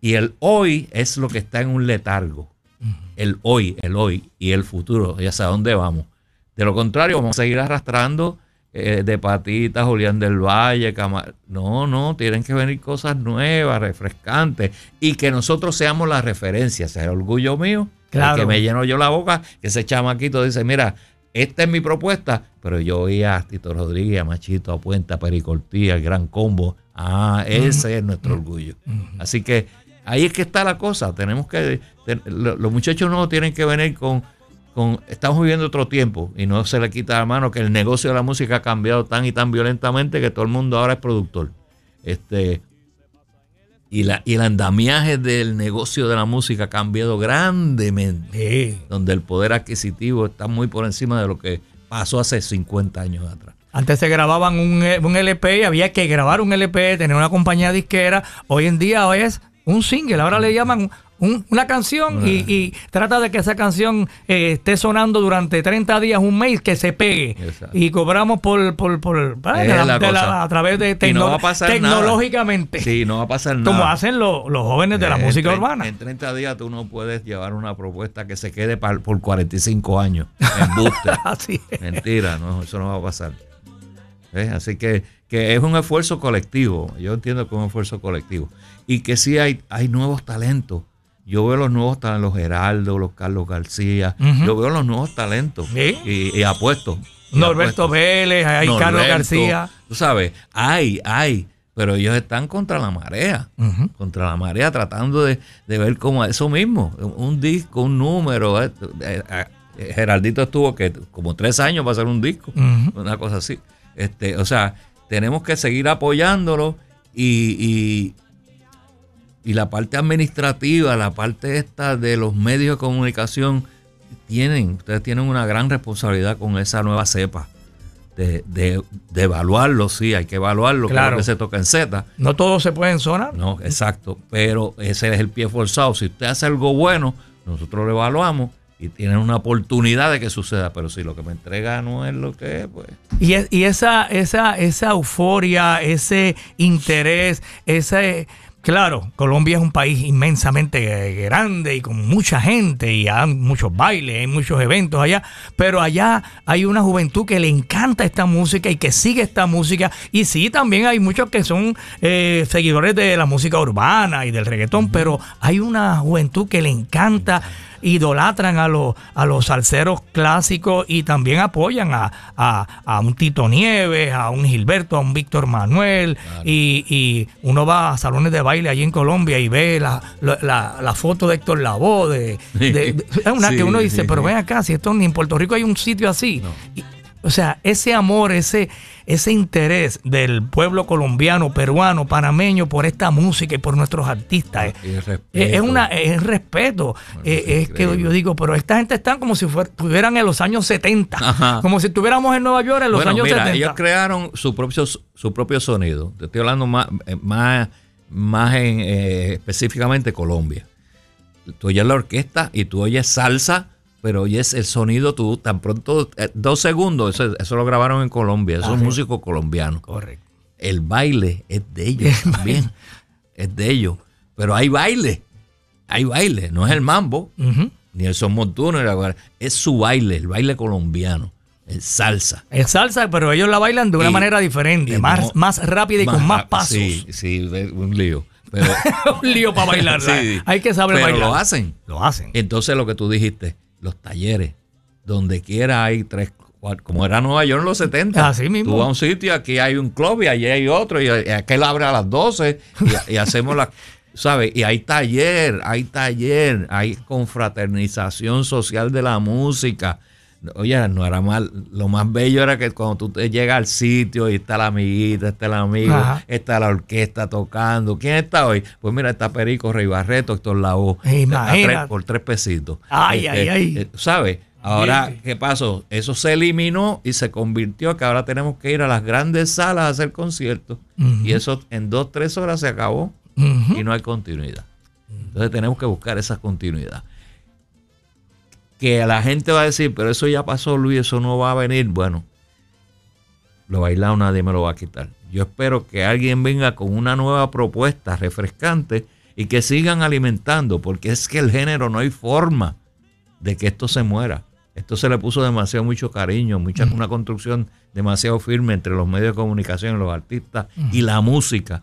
Y el hoy es lo que está en un letargo. Mm. El hoy, el hoy y el futuro, ya sé a dónde vamos. De lo contrario, vamos a seguir arrastrando eh, de patitas, Julián del Valle, Camar no, no, tienen que venir cosas nuevas, refrescantes y que nosotros seamos la referencia, sea el orgullo mío, claro. que me lleno yo la boca, que ese chamaquito dice, mira, esta es mi propuesta, pero yo oía a Tito Rodríguez, a Machito, a Puente, a Pericortía, el Gran Combo, ah, ese es nuestro orgullo. Así que ahí es que está la cosa, tenemos que, los muchachos no tienen que venir con estamos viviendo otro tiempo y no se le quita la mano que el negocio de la música ha cambiado tan y tan violentamente que todo el mundo ahora es productor. Este, y, la, y el andamiaje del negocio de la música ha cambiado grandemente, donde el poder adquisitivo está muy por encima de lo que pasó hace 50 años atrás. Antes se grababan un, un LP y había que grabar un LP, tener una compañía disquera. Hoy en día es un single, ahora le llaman una canción y, trata de que esa canción eh, esté sonando durante 30 días, un mes, que se pegue. Y cobramos por, por, por a través de tecnológicamente. Sí, no va a pasar nada. Como hacen los jóvenes de la música urbana. En 30 días tú no puedes llevar una propuesta que se quede por 45 años en. Así Mentira, no, eso no va a pasar. Así que, que es un esfuerzo colectivo. Yo entiendo que es un esfuerzo colectivo. Y que sí hay, hay nuevos talentos yo veo los nuevos talentos, los Geraldo, los Carlos García, yo veo los nuevos talentos. Y, apuesto. Norberto Vélez, hay Carlos García. Tú sabes, hay, hay, pero ellos están contra la marea, contra la marea, tratando de, ver cómo eso mismo, un disco, un número. Eh, eh, eh, Geraldito estuvo que como tres años para hacer un disco, una cosa así. Este, o sea, tenemos que seguir apoyándolo y, y la parte administrativa, la parte esta de los medios de comunicación, tienen, ustedes tienen una gran responsabilidad con esa nueva cepa. De, de, evaluarlo, sí, hay que evaluarlo, claro que se toca en Z. No todos se pueden sonar. No, exacto, pero ese es el pie forzado. Si usted hace algo bueno, nosotros lo evaluamos y tienen una oportunidad de que suceda, pero si lo que me entrega no es lo que es, pues... Y, y esa, esa, esa euforia, ese interés, ese Claro, Colombia es un país inmensamente grande y con mucha gente y hay muchos bailes, hay muchos eventos allá, pero allá hay una juventud que le encanta esta música y que sigue esta música. Y sí, también hay muchos que son eh, seguidores de la música urbana y del reggaetón, pero hay una juventud que le encanta idolatran a los, a los salseros clásicos y también apoyan a, un Tito Nieves, a un Gilberto, a un Víctor Manuel. Y, uno va a salones de baile allí en Colombia y ve la, la, foto de Héctor Lavoe. De, es una que uno dice, pero ven acá, si esto ni en Puerto Rico hay un sitio así. O sea, ese amor, ese, ese interés del pueblo colombiano, peruano, panameño por esta música y por nuestros artistas. Es, una, es respeto. es, que yo digo, pero esta gente están como si estuvieran en los años 70, como si estuviéramos en Nueva York en los años mira, Ellos crearon su propio, su propio sonido. Te estoy hablando más, eh, más, más en, eh, específicamente Colombia. Tú oyes la orquesta y tú oyes salsa pero oyes el sonido tú tan pronto, eh, dos segundos, eso, lo grabaron en Colombia, esos músicos colombianos. Correcto. El baile es de ellos también, es de ellos, pero hay baile, hay baile, no es el mambo, ni el son montuno, es su baile, el baile colombiano. Es salsa. Es salsa, pero ellos la bailan de una manera diferente, más, más rápida y con más pasos. Sí, sí, un lío. un lío para bailar. Hay que saber bailar. lo hacen. Lo hacen. Entonces lo que tú dijiste, los talleres. Donde quiera hay tres, cuatro, como era Nueva York en los 70. Así mismo. Tú vas a un sitio, aquí hay un club y allí hay otro, y aquel abre a las 12 y, hacemos la. ¿Sabes? Y hay taller, hay taller, hay confraternización social de la música. Oye, no era mal. Lo más bello era que cuando tú te llegas al sitio y está la amiguita, está el amigo, está la orquesta tocando. ¿Quién está hoy? Pues mira, está Perico Rey Barreto, Héctor Lavoe. por tres pesitos. Ay, ay, este, ay. Eh, ¿Sabes? Ahora, ¿qué pasó? Eso se eliminó y se convirtió que ahora tenemos que ir a las grandes salas a hacer conciertos. Y eso en dos, tres horas se acabó y no hay continuidad. Entonces tenemos que buscar esa continuidad que la gente va a decir, pero eso ya pasó, Luis, eso no va a venir. Bueno, lo bailado nadie me lo va a quitar. Yo espero que alguien venga con una nueva propuesta refrescante y que sigan alimentando, porque es que el género no hay forma de que esto se muera. Esto se le puso demasiado mucho cariño, mucha, una construcción demasiado firme entre los medios de comunicación, los artistas y la música.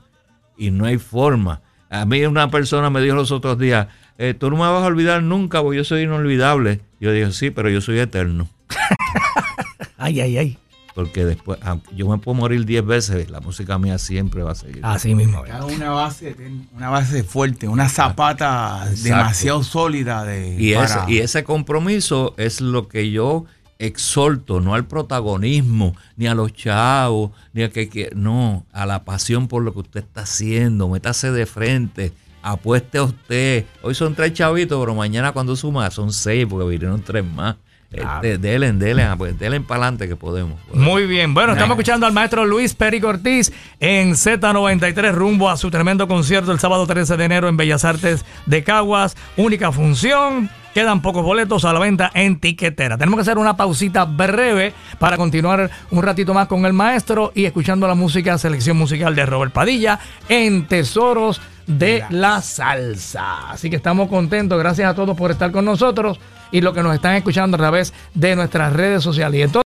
Y no hay forma. A mí una persona me dijo los otros días, eh, tú no me vas a olvidar nunca porque yo soy inolvidable. Yo dije, sí, pero yo soy eterno. ay, ay, ay. Porque después, yo me puedo morir diez veces, la música mía siempre va a seguir. Así mismo. Una base, una base fuerte, una zapata demasiado sólida. De, y, ese, y ese compromiso es lo que yo exhorto, no al protagonismo, ni a los chavos, ni a que, no, a la pasión por lo que usted está haciendo, métase de frente, apueste a usted. Hoy son tres chavitos, pero mañana cuando suma son seis porque vinieron tres más. Este, delen, delen, pues, delen para adelante que podemos, Muy bien. Bueno, estamos escuchando al maestro Luis Peri Ortiz en Z93 rumbo a su tremendo concierto el sábado 13 de enero en Bellas Artes de Caguas. Única función. Quedan pocos boletos a la venta en tiquetera. Tenemos que hacer una pausita breve para continuar un ratito más con el maestro y escuchando la música, selección musical de Robert Padilla en Tesoros de la salsa. Así que estamos contentos. Gracias a todos por estar con nosotros y los que nos están escuchando a través de nuestras redes sociales. Y entonces,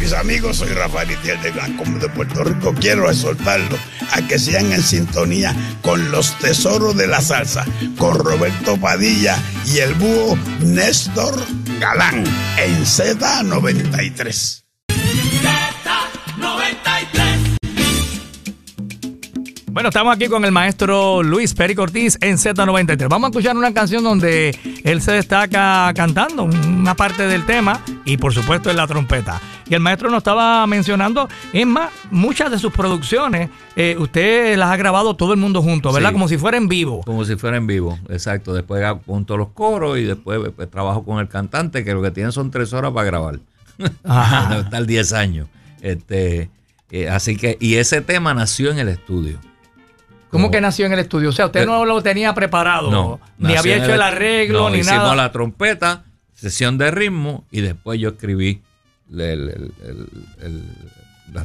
mis amigos, soy Rafael Itiel de Blanco de Puerto Rico. Quiero exhortarlos a que sean en sintonía con los tesoros de la salsa, con Roberto Padilla y el búho Néstor Galán en Z93. Bueno, estamos aquí con el maestro Luis Peri Cortiz en Z93. Vamos a escuchar una canción donde él se destaca cantando una parte del tema y por supuesto en la trompeta. Y el maestro nos estaba mencionando, es más, muchas de sus producciones eh, usted las ha grabado todo el mundo junto, ¿verdad? Como si fuera en vivo. Como si fuera en vivo, exacto. Después junto los coros y después pues, trabajo con el cantante que lo que tiene son tres horas para grabar. Ajá. Estar 10 años. Este, eh, así que, y ese tema nació en el estudio. ¿Cómo que nació en el estudio? O sea, usted no lo tenía preparado, no, ni había hecho el, arreglo, ni hicimos nada. Hicimos la trompeta, sesión de ritmo, y después yo escribí las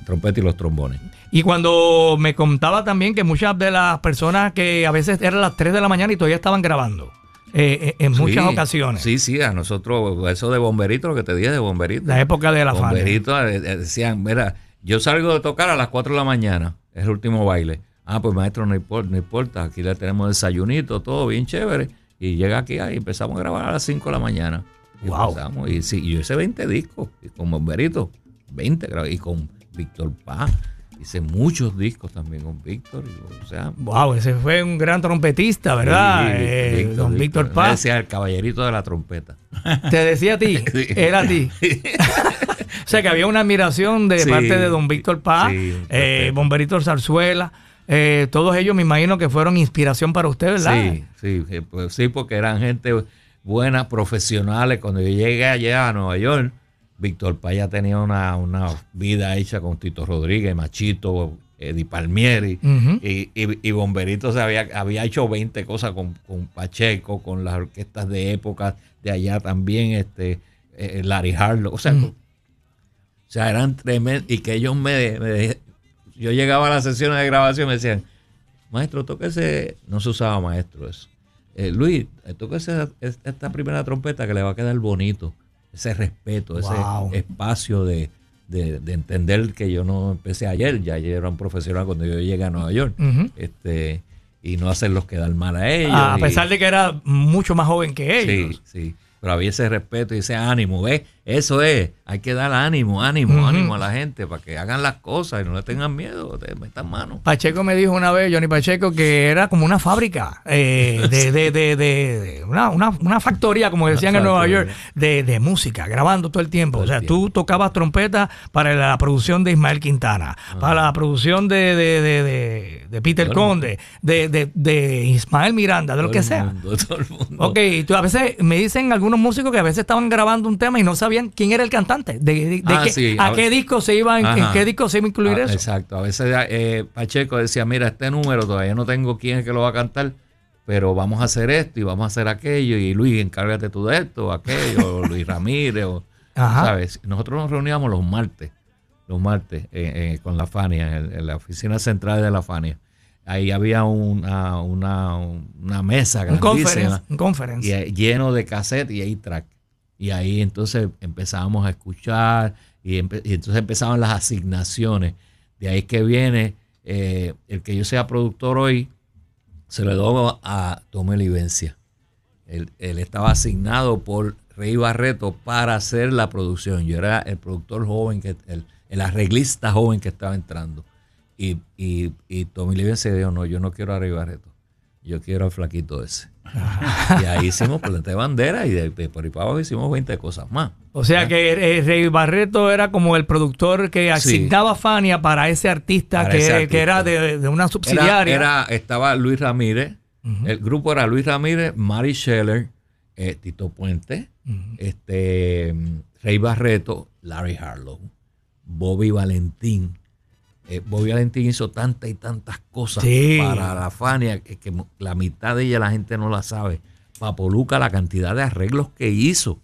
trompetas y los trombones. Y cuando me contaba también que muchas de las personas que a veces eran las 3 de la mañana y todavía estaban grabando. Eh, eh, en muchas ocasiones. Sí, sí, a nosotros, eso de bomberito, lo que te dije de bomberito. La época de la Bomberito, eh, decían, mira, yo salgo de tocar a las 4 de la mañana, es el último baile Ah, pues maestro, no importa, no importa, aquí le tenemos desayunito, todo bien chévere. Y llega aquí y empezamos a grabar a las 5 de la mañana. Y wow. y, sí, yo hice 20 discos, y con Bomberito, 20 y con Víctor Paz. hice muchos discos también con Víctor. O sea, wow, ese fue un gran trompetista, ¿verdad? Eh, don Víctor, Paz. decía el caballerito de la trompeta. Te decía a ti, era a ti. o sea que había una admiración de parte de don Víctor Paz, eh, Bomberito Zarzuela. Eh, todos ellos me imagino que fueron inspiración para usted, ¿verdad? Sí, sí, eh, pues, sí, porque eran gente buena, profesionales. Cuando yo llegué allá a Nueva York, Víctor Paya tenía una, vida hecha con Tito Rodríguez, Machito, Eddie Palmieri y, Bomberito se había, había hecho 20 cosas con, Pacheco, con las orquestas de época de allá también, este, eh, Larry Harlow, o sea, o sea, eran tremendos y que ellos me, me, yo llegaba a las sesiones de grabación y me decían, maestro, tóquese, no se usaba maestro eso. Eh, Luis, tóquese esta primera trompeta que le va a quedar bonito. Ese respeto, ese espacio de, entender que yo no empecé ayer, ya ayer era un profesional cuando yo llegué a Nueva York. este, y no hacerlos quedar mal a ellos. a pesar de que era mucho más joven que ellos. Sí, sí. Pero había ese respeto y ese ánimo, ¿ves? Eso es, hay que dar ánimo, ánimo, ánimo a la gente para que hagan las cosas y no le tengan miedo, te metan mano. Pacheco me dijo una vez, Johnny Pacheco, que era como una fábrica, eh, de, de, de, de una, una, una, factoría, como decían en Nueva York, de, música, grabando todo el tiempo. o sea, tú tocabas trompeta para la producción de Ismael Quintana, para la producción de, de, Peter Conde, de, Ismael Miranda, de lo que sea. todo el mundo. Ok, tú, a veces me dicen algunos músicos que a veces estaban grabando un tema y no sabían quién era el cantante, de, ah, a, qué disco se iba, en, qué disco se iba a incluir ah, eso. Exacto, a veces eh, Pacheco decía, mira, este número todavía no tengo quién es que lo va a cantar, pero vamos a hacer esto y vamos a hacer aquello, y Luis, encárgate tú de esto, aquello, o Luis Ramírez, o, ¿sabes? Nosotros nos reuníamos los martes, los martes, eh, eh, con la Fania, en, la oficina central de la Fania ahí había una, una, una mesa grandísima. Un conference, lleno de cassette y ahí track. Y ahí entonces empezábamos a escuchar y, entonces empezaban las asignaciones. De ahí que viene eh, el que yo sea productor hoy, se lo doy a Tomé Livencia. Él, estaba asignado por Rey Barreto para hacer la producción. Yo era el productor joven, que el, arreglista joven que estaba entrando. Y, y, y Tommy Livencia dijo, no, yo no quiero a Rey Barreto, yo quiero al flaquito ese. Y ahí hicimos planta de bandera y de, por ahí para abajo hicimos 20 cosas más. O sea que eh, Rey Barreto era como el productor que asignaba Fania para ese artista, que, era de, una subsidiaria. Era, estaba Luis Ramírez, el grupo era Luis Ramírez, Mary Scheller, eh, Tito Puente, este Rey Barreto, Larry Harlow, Bobby Valentín, eh, Bobby Valentín hizo tantas y tantas cosas para la Fania que, la mitad de ella la gente no la sabe. Papo la cantidad de arreglos que hizo.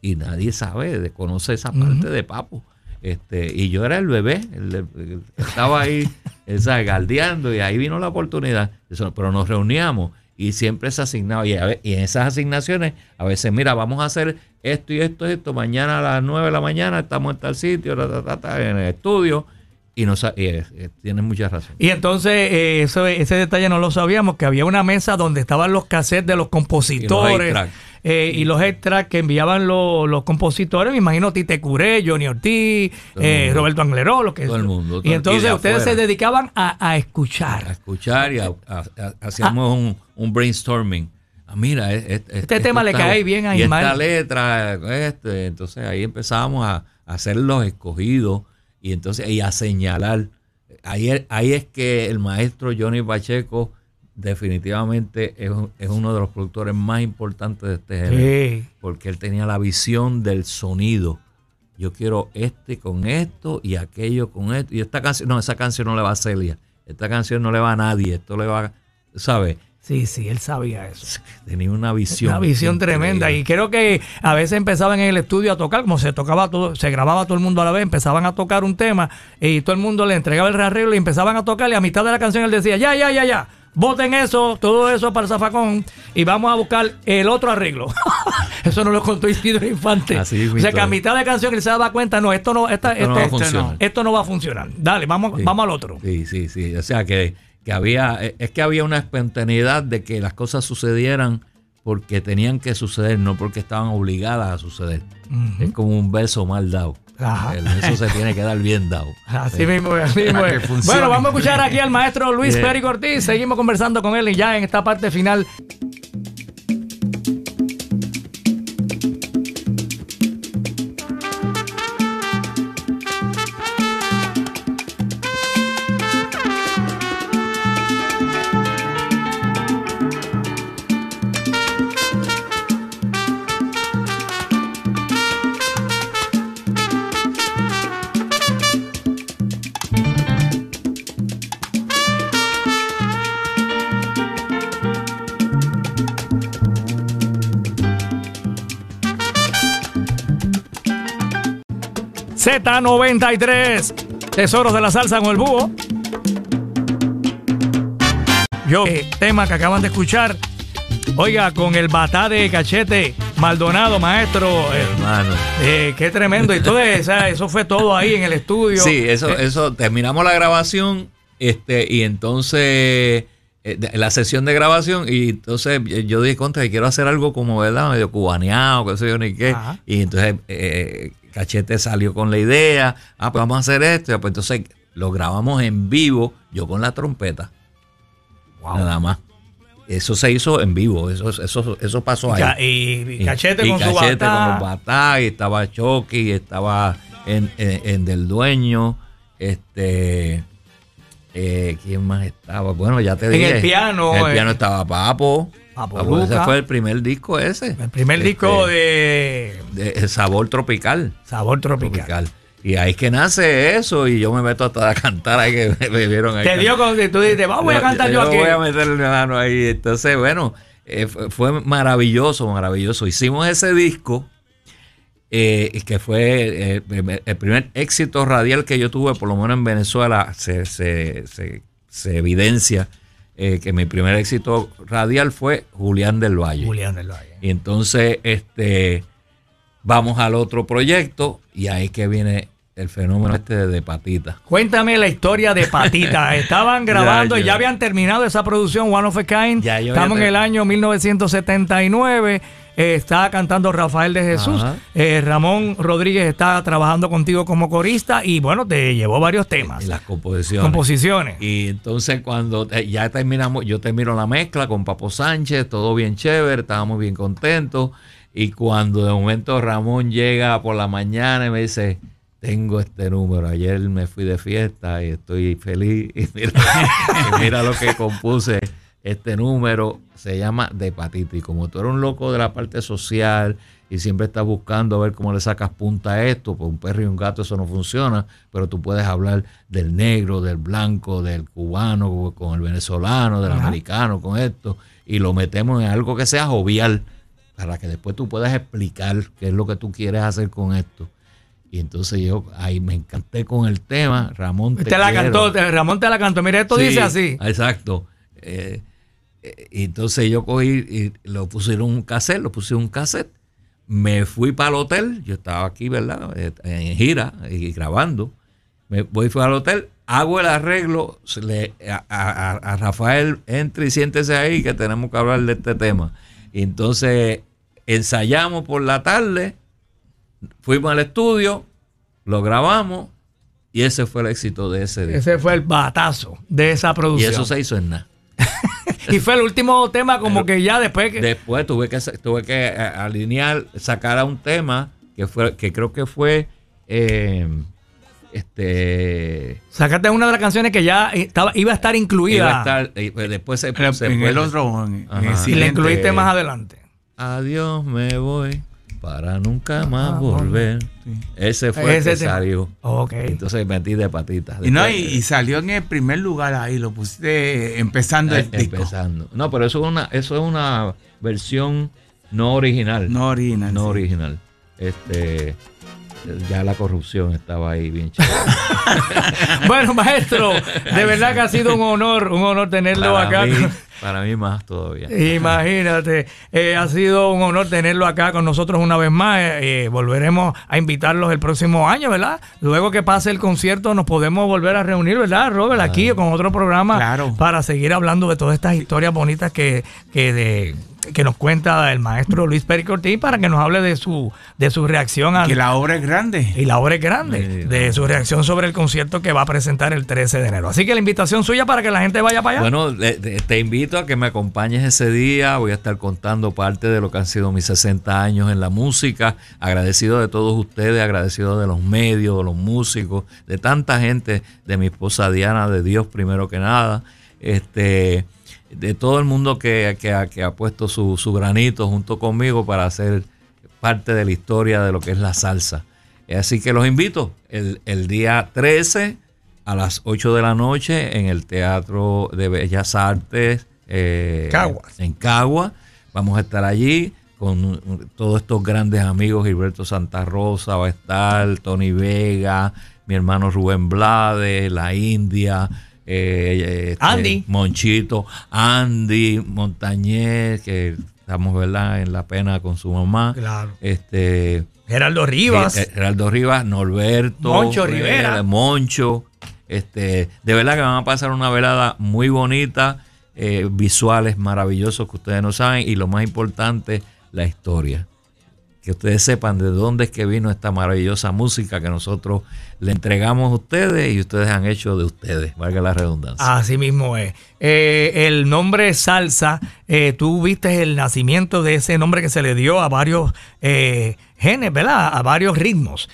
Y nadie sabe, desconoce esa parte de Papo. Este, y yo era el bebé, el, estaba ahí, esa, galdeando, y ahí vino la oportunidad. Eso, pero nos reuníamos y siempre se asignaba. Y, y, en esas asignaciones, a veces, mira, vamos a hacer esto y esto y esto. Mañana a las 9 de la mañana estamos en tal sitio, en el estudio y no eh, eh, tiene mucha razón. Y entonces eh, ese detalle no lo sabíamos, que había una mesa donde estaban los cassettes de los compositores y los extras que enviaban los, compositores, me imagino Tite Curé, Johnny Ortiz, Roberto Angleró, lo que todo el mundo. y entonces ustedes se dedicaban a, escuchar. A escuchar y hacíamos un, brainstorming. Ah, mira, este tema le cae bien a y Esta letra, este, entonces ahí empezábamos a hacer los escogidos y entonces y a señalar. Ahí, ahí es que el maestro Johnny Pacheco definitivamente es, es, uno de los productores más importantes de este género. Porque él tenía la visión del sonido. Yo quiero este con esto y aquello con esto. Y esta canción, no, esa canción no le va a Celia. Esta canción no le va a nadie. Esto le va, ¿sabes? Sí, sí, él sabía eso. Tenía una visión. Una visión tremenda. Y creo que a veces empezaban en el estudio a tocar, como se tocaba todo, se grababa todo el mundo a la vez, empezaban a tocar un tema y todo el mundo le entregaba el arreglo y empezaban a tocar y a mitad de la canción él decía, ya, ya, ya, ya, voten eso, todo eso para el zafacón y vamos a buscar el otro arreglo. eso no lo contó Isidro Infante. o sea que a mitad de la canción él se daba cuenta, no, esto no, esta, esto, no, va a esto no va a funcionar. Dale, vamos, vamos al otro. Sí, sí, sí. O sea que que había, eh, es que había una espontaneidad de que las cosas sucedieran porque tenían que suceder, no porque estaban obligadas a suceder. Es como un beso mal dado. Ajá. Eso se tiene que dar bien dado. Así mismo, así mismo. Bueno, vamos a escuchar aquí al maestro Luis Cortés. Seguimos conversando con él y ya en esta parte final 93 Tesoros de la salsa con el búho. Yo, eh, tema que acaban de escuchar. Oiga, con el batá de cachete Maldonado, maestro. Eh, Hermano. Eh, qué tremendo. Y todo eso fue todo ahí en el estudio. Sí, eso, eso, terminamos la grabación, este, y entonces la sesión de grabación y entonces yo dije contra que quiero hacer algo como verdad medio cubaneado que sé yo ni qué y entonces Cachete salió con la idea, ah, pues vamos a hacer esto, pues entonces lo grabamos en vivo, yo con la trompeta. Nada más. Eso se hizo en vivo, eso, eso, eso pasó ahí. Y, Cachete, con, su batá. con los y estaba Chucky, estaba en, en, Del Dueño, este... Eh, ¿Quién más estaba? Bueno, ya te dije. En el piano. En el piano eh, estaba Papo. Papo ese fue el primer disco ese. El primer este, disco de... de... Sabor Tropical. Sabor Tropical. Y ahí es que nace eso y yo me meto hasta a cantar ahí que me, vieron ahí. Te dio con tú dices, vamos a cantar yo, aquí. voy a meterle mano ahí. Entonces, bueno, eh, fue maravilloso, maravilloso. Hicimos ese disco eh, que fue eh, el primer éxito radial que yo tuve, por lo menos en Venezuela, se, se, se, se evidencia eh, que mi primer éxito radial fue Julián del Valle. Julián del Valle. Y entonces, este, vamos al otro proyecto y ahí que viene el fenómeno este de Patita. Cuéntame la historia de Patita. Estaban grabando y ya habían terminado esa producción One of a Kind. Estamos en el año 1979 eh, está cantando Rafael de Jesús. Eh, Ramón Rodríguez está trabajando contigo como corista y bueno, te llevó varios temas. Y las composiciones. Composiciones. Y entonces cuando eh, ya terminamos, yo termino la mezcla con Papo Sánchez, todo bien chévere, estábamos bien contentos. Y cuando de momento Ramón llega por la mañana y me dice, tengo este número. Ayer me fui de fiesta y estoy feliz. Y mira, y mira lo que compuse este número se llama de hepatitis. Y como tú eres un loco de la parte social y siempre estás buscando a ver cómo le sacas punta a esto, pues un perro y un gato eso no funciona, pero tú puedes hablar del negro, del blanco, del cubano, con el venezolano, del americano, con esto, y lo metemos en algo que sea jovial, para que después tú puedas explicar qué es lo que tú quieres hacer con esto. Y entonces yo ahí me encanté con el tema. Ramón te, la cantó, Ramón te la cantó. Mira, esto dice así. Exacto. Eh, entonces yo cogí y lo pusieron un cassette, lo pusieron un cassette. Me fui para el hotel, yo estaba aquí, ¿verdad? Eh, en gira y grabando. Me voy fui al hotel, hago el arreglo, le, a, Rafael, entre y siéntese ahí que tenemos que hablar de este tema. Y entonces ensayamos por la tarde, fuimos al estudio, lo grabamos y ese fue el éxito de ese día. Ese fue el batazo de esa producción. Y eso se hizo en nada. Y fue el último tema como que ya después que... Después tuve que, tuve que eh, alinear, sacar a un tema que fue que creo que fue... Eh, este sacaste una de las canciones que ya estaba iba a estar incluida. iba a estar, y pues después se, en el otro y la incluiste más adelante. Adiós me voy para nunca más volver. Ese fue el que salió. Entonces metí de patitas. Y, no, y, salió en el primer lugar ahí, lo pusiste empezando el disco. Empezando. No, pero eso es una, eso es una versión no original. No original. No original. Este ya la corrupción estaba ahí bien chévere. bueno, maestro, de verdad que ha sido un honor, un honor tenerlo acá Para mí más todavía. Imagínate, eh, ha sido un honor tenerlo acá con nosotros una vez más. Eh, eh, volveremos a invitarlos el próximo año, ¿verdad? Luego que pase el concierto nos podemos volver a reunir, ¿verdad, Robert? Aquí con otro programa para seguir hablando de todas estas historias bonitas que, que de que nos cuenta el maestro Luis Pericortín para que nos hable de su de su reacción a que la obra es grande y la obra es grande de su reacción sobre el concierto que va a presentar el 13 de enero así que la invitación suya para que la gente vaya para allá bueno te invito a que me acompañes ese día. Voy a estar contando parte de lo que han sido mis 60 años en la música. Agradecido de todos ustedes agradecido de los medios de los músicos de tanta gente de mi esposa Diana de Dios primero que nada. Este de todo el mundo que, que, ha puesto su, granito junto conmigo para hacer parte de la historia de lo que es la salsa. Así que los invito el, día 13 a las 8 de la noche en el Teatro de Bellas Artes eh, en Cagua. Vamos a estar allí con todos estos grandes amigos. Gilberto Santa Rosa va a estar, Tony Vega, mi hermano Rubén Blades, La India. Eh, este, Andy. Monchito, Andy, Montañez, que estamos ¿verdad? en la pena con su mamá. Claro. Este, Geraldo Rivas. Geraldo Rivas, Norberto. Moncho Rivera. Moncho. Este, de verdad que van a pasar una velada muy bonita, eh, visuales maravillosos que ustedes no saben y lo más importante, la historia que ustedes sepan de dónde es que vino esta maravillosa música que nosotros le entregamos a ustedes y ustedes han hecho de ustedes, valga la redundancia. Así mismo es. Eh, el nombre salsa, eh, tú viste el nacimiento de ese nombre que se le dio a varios eh, genes, ¿verdad? A varios ritmos.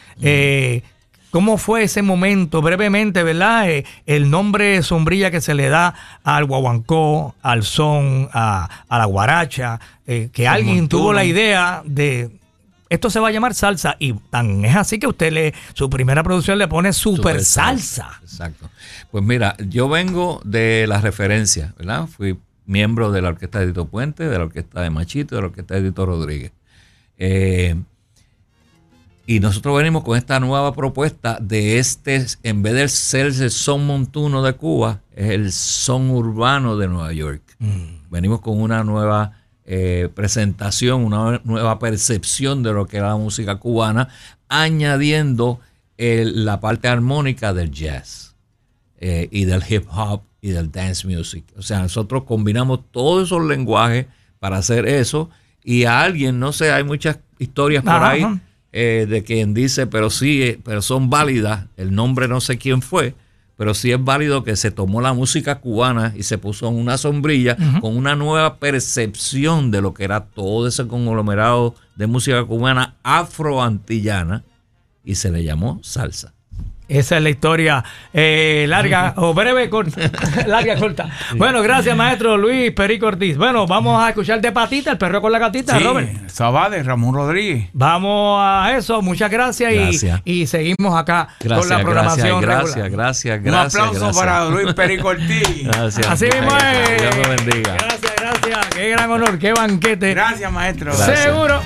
¿Cómo fue ese momento? Brevemente, ¿verdad? el nombre sombrilla que se le da al guaguancó, al son, a, la guaracha, que alguien tuvo la idea de, esto se va a llamar salsa y tan es así que usted le su primera producción le pone super, salsa. Exacto. Pues mira, yo vengo de la referencia, ¿verdad? Fui miembro de la orquesta de Tito Puente, de la orquesta de Machito, de la orquesta de Tito Rodríguez. Eh, y nosotros venimos con esta nueva propuesta de este, en vez de ser el son montuno de Cuba, es el son urbano de Nueva York. Mm. Venimos con una nueva eh, presentación, una nueva percepción de lo que era la música cubana, añadiendo la parte armónica del jazz eh, y del hip hop y del dance music. O sea, nosotros combinamos todos esos lenguajes para hacer eso y a alguien, no sé, hay muchas historias por ahí eh, de quien dice, pero sí, pero son válidas, el nombre no sé quién fue, pero sí es válido que se tomó la música cubana y se puso en una sombrilla con una nueva percepción de lo que era todo ese conglomerado de música cubana afroantillana y se le llamó salsa. Esa es la historia eh, larga o breve, corta. larga, corta. Bueno, gracias, maestro Luis Perico Ortiz. Bueno, vamos a escuchar de patita, el perro con la gatita, sí, Robert. Sabade, Ramón Rodríguez. Vamos a eso, muchas gracias, Y, seguimos acá con la programación. Gracias, gracias, gracias. Un aplauso para Luis Perico Ortiz. Gracias. Así mismo es. Dios lo bendiga. Gracias, gracias. Qué gran honor, qué banquete. Gracias, maestro. Seguro.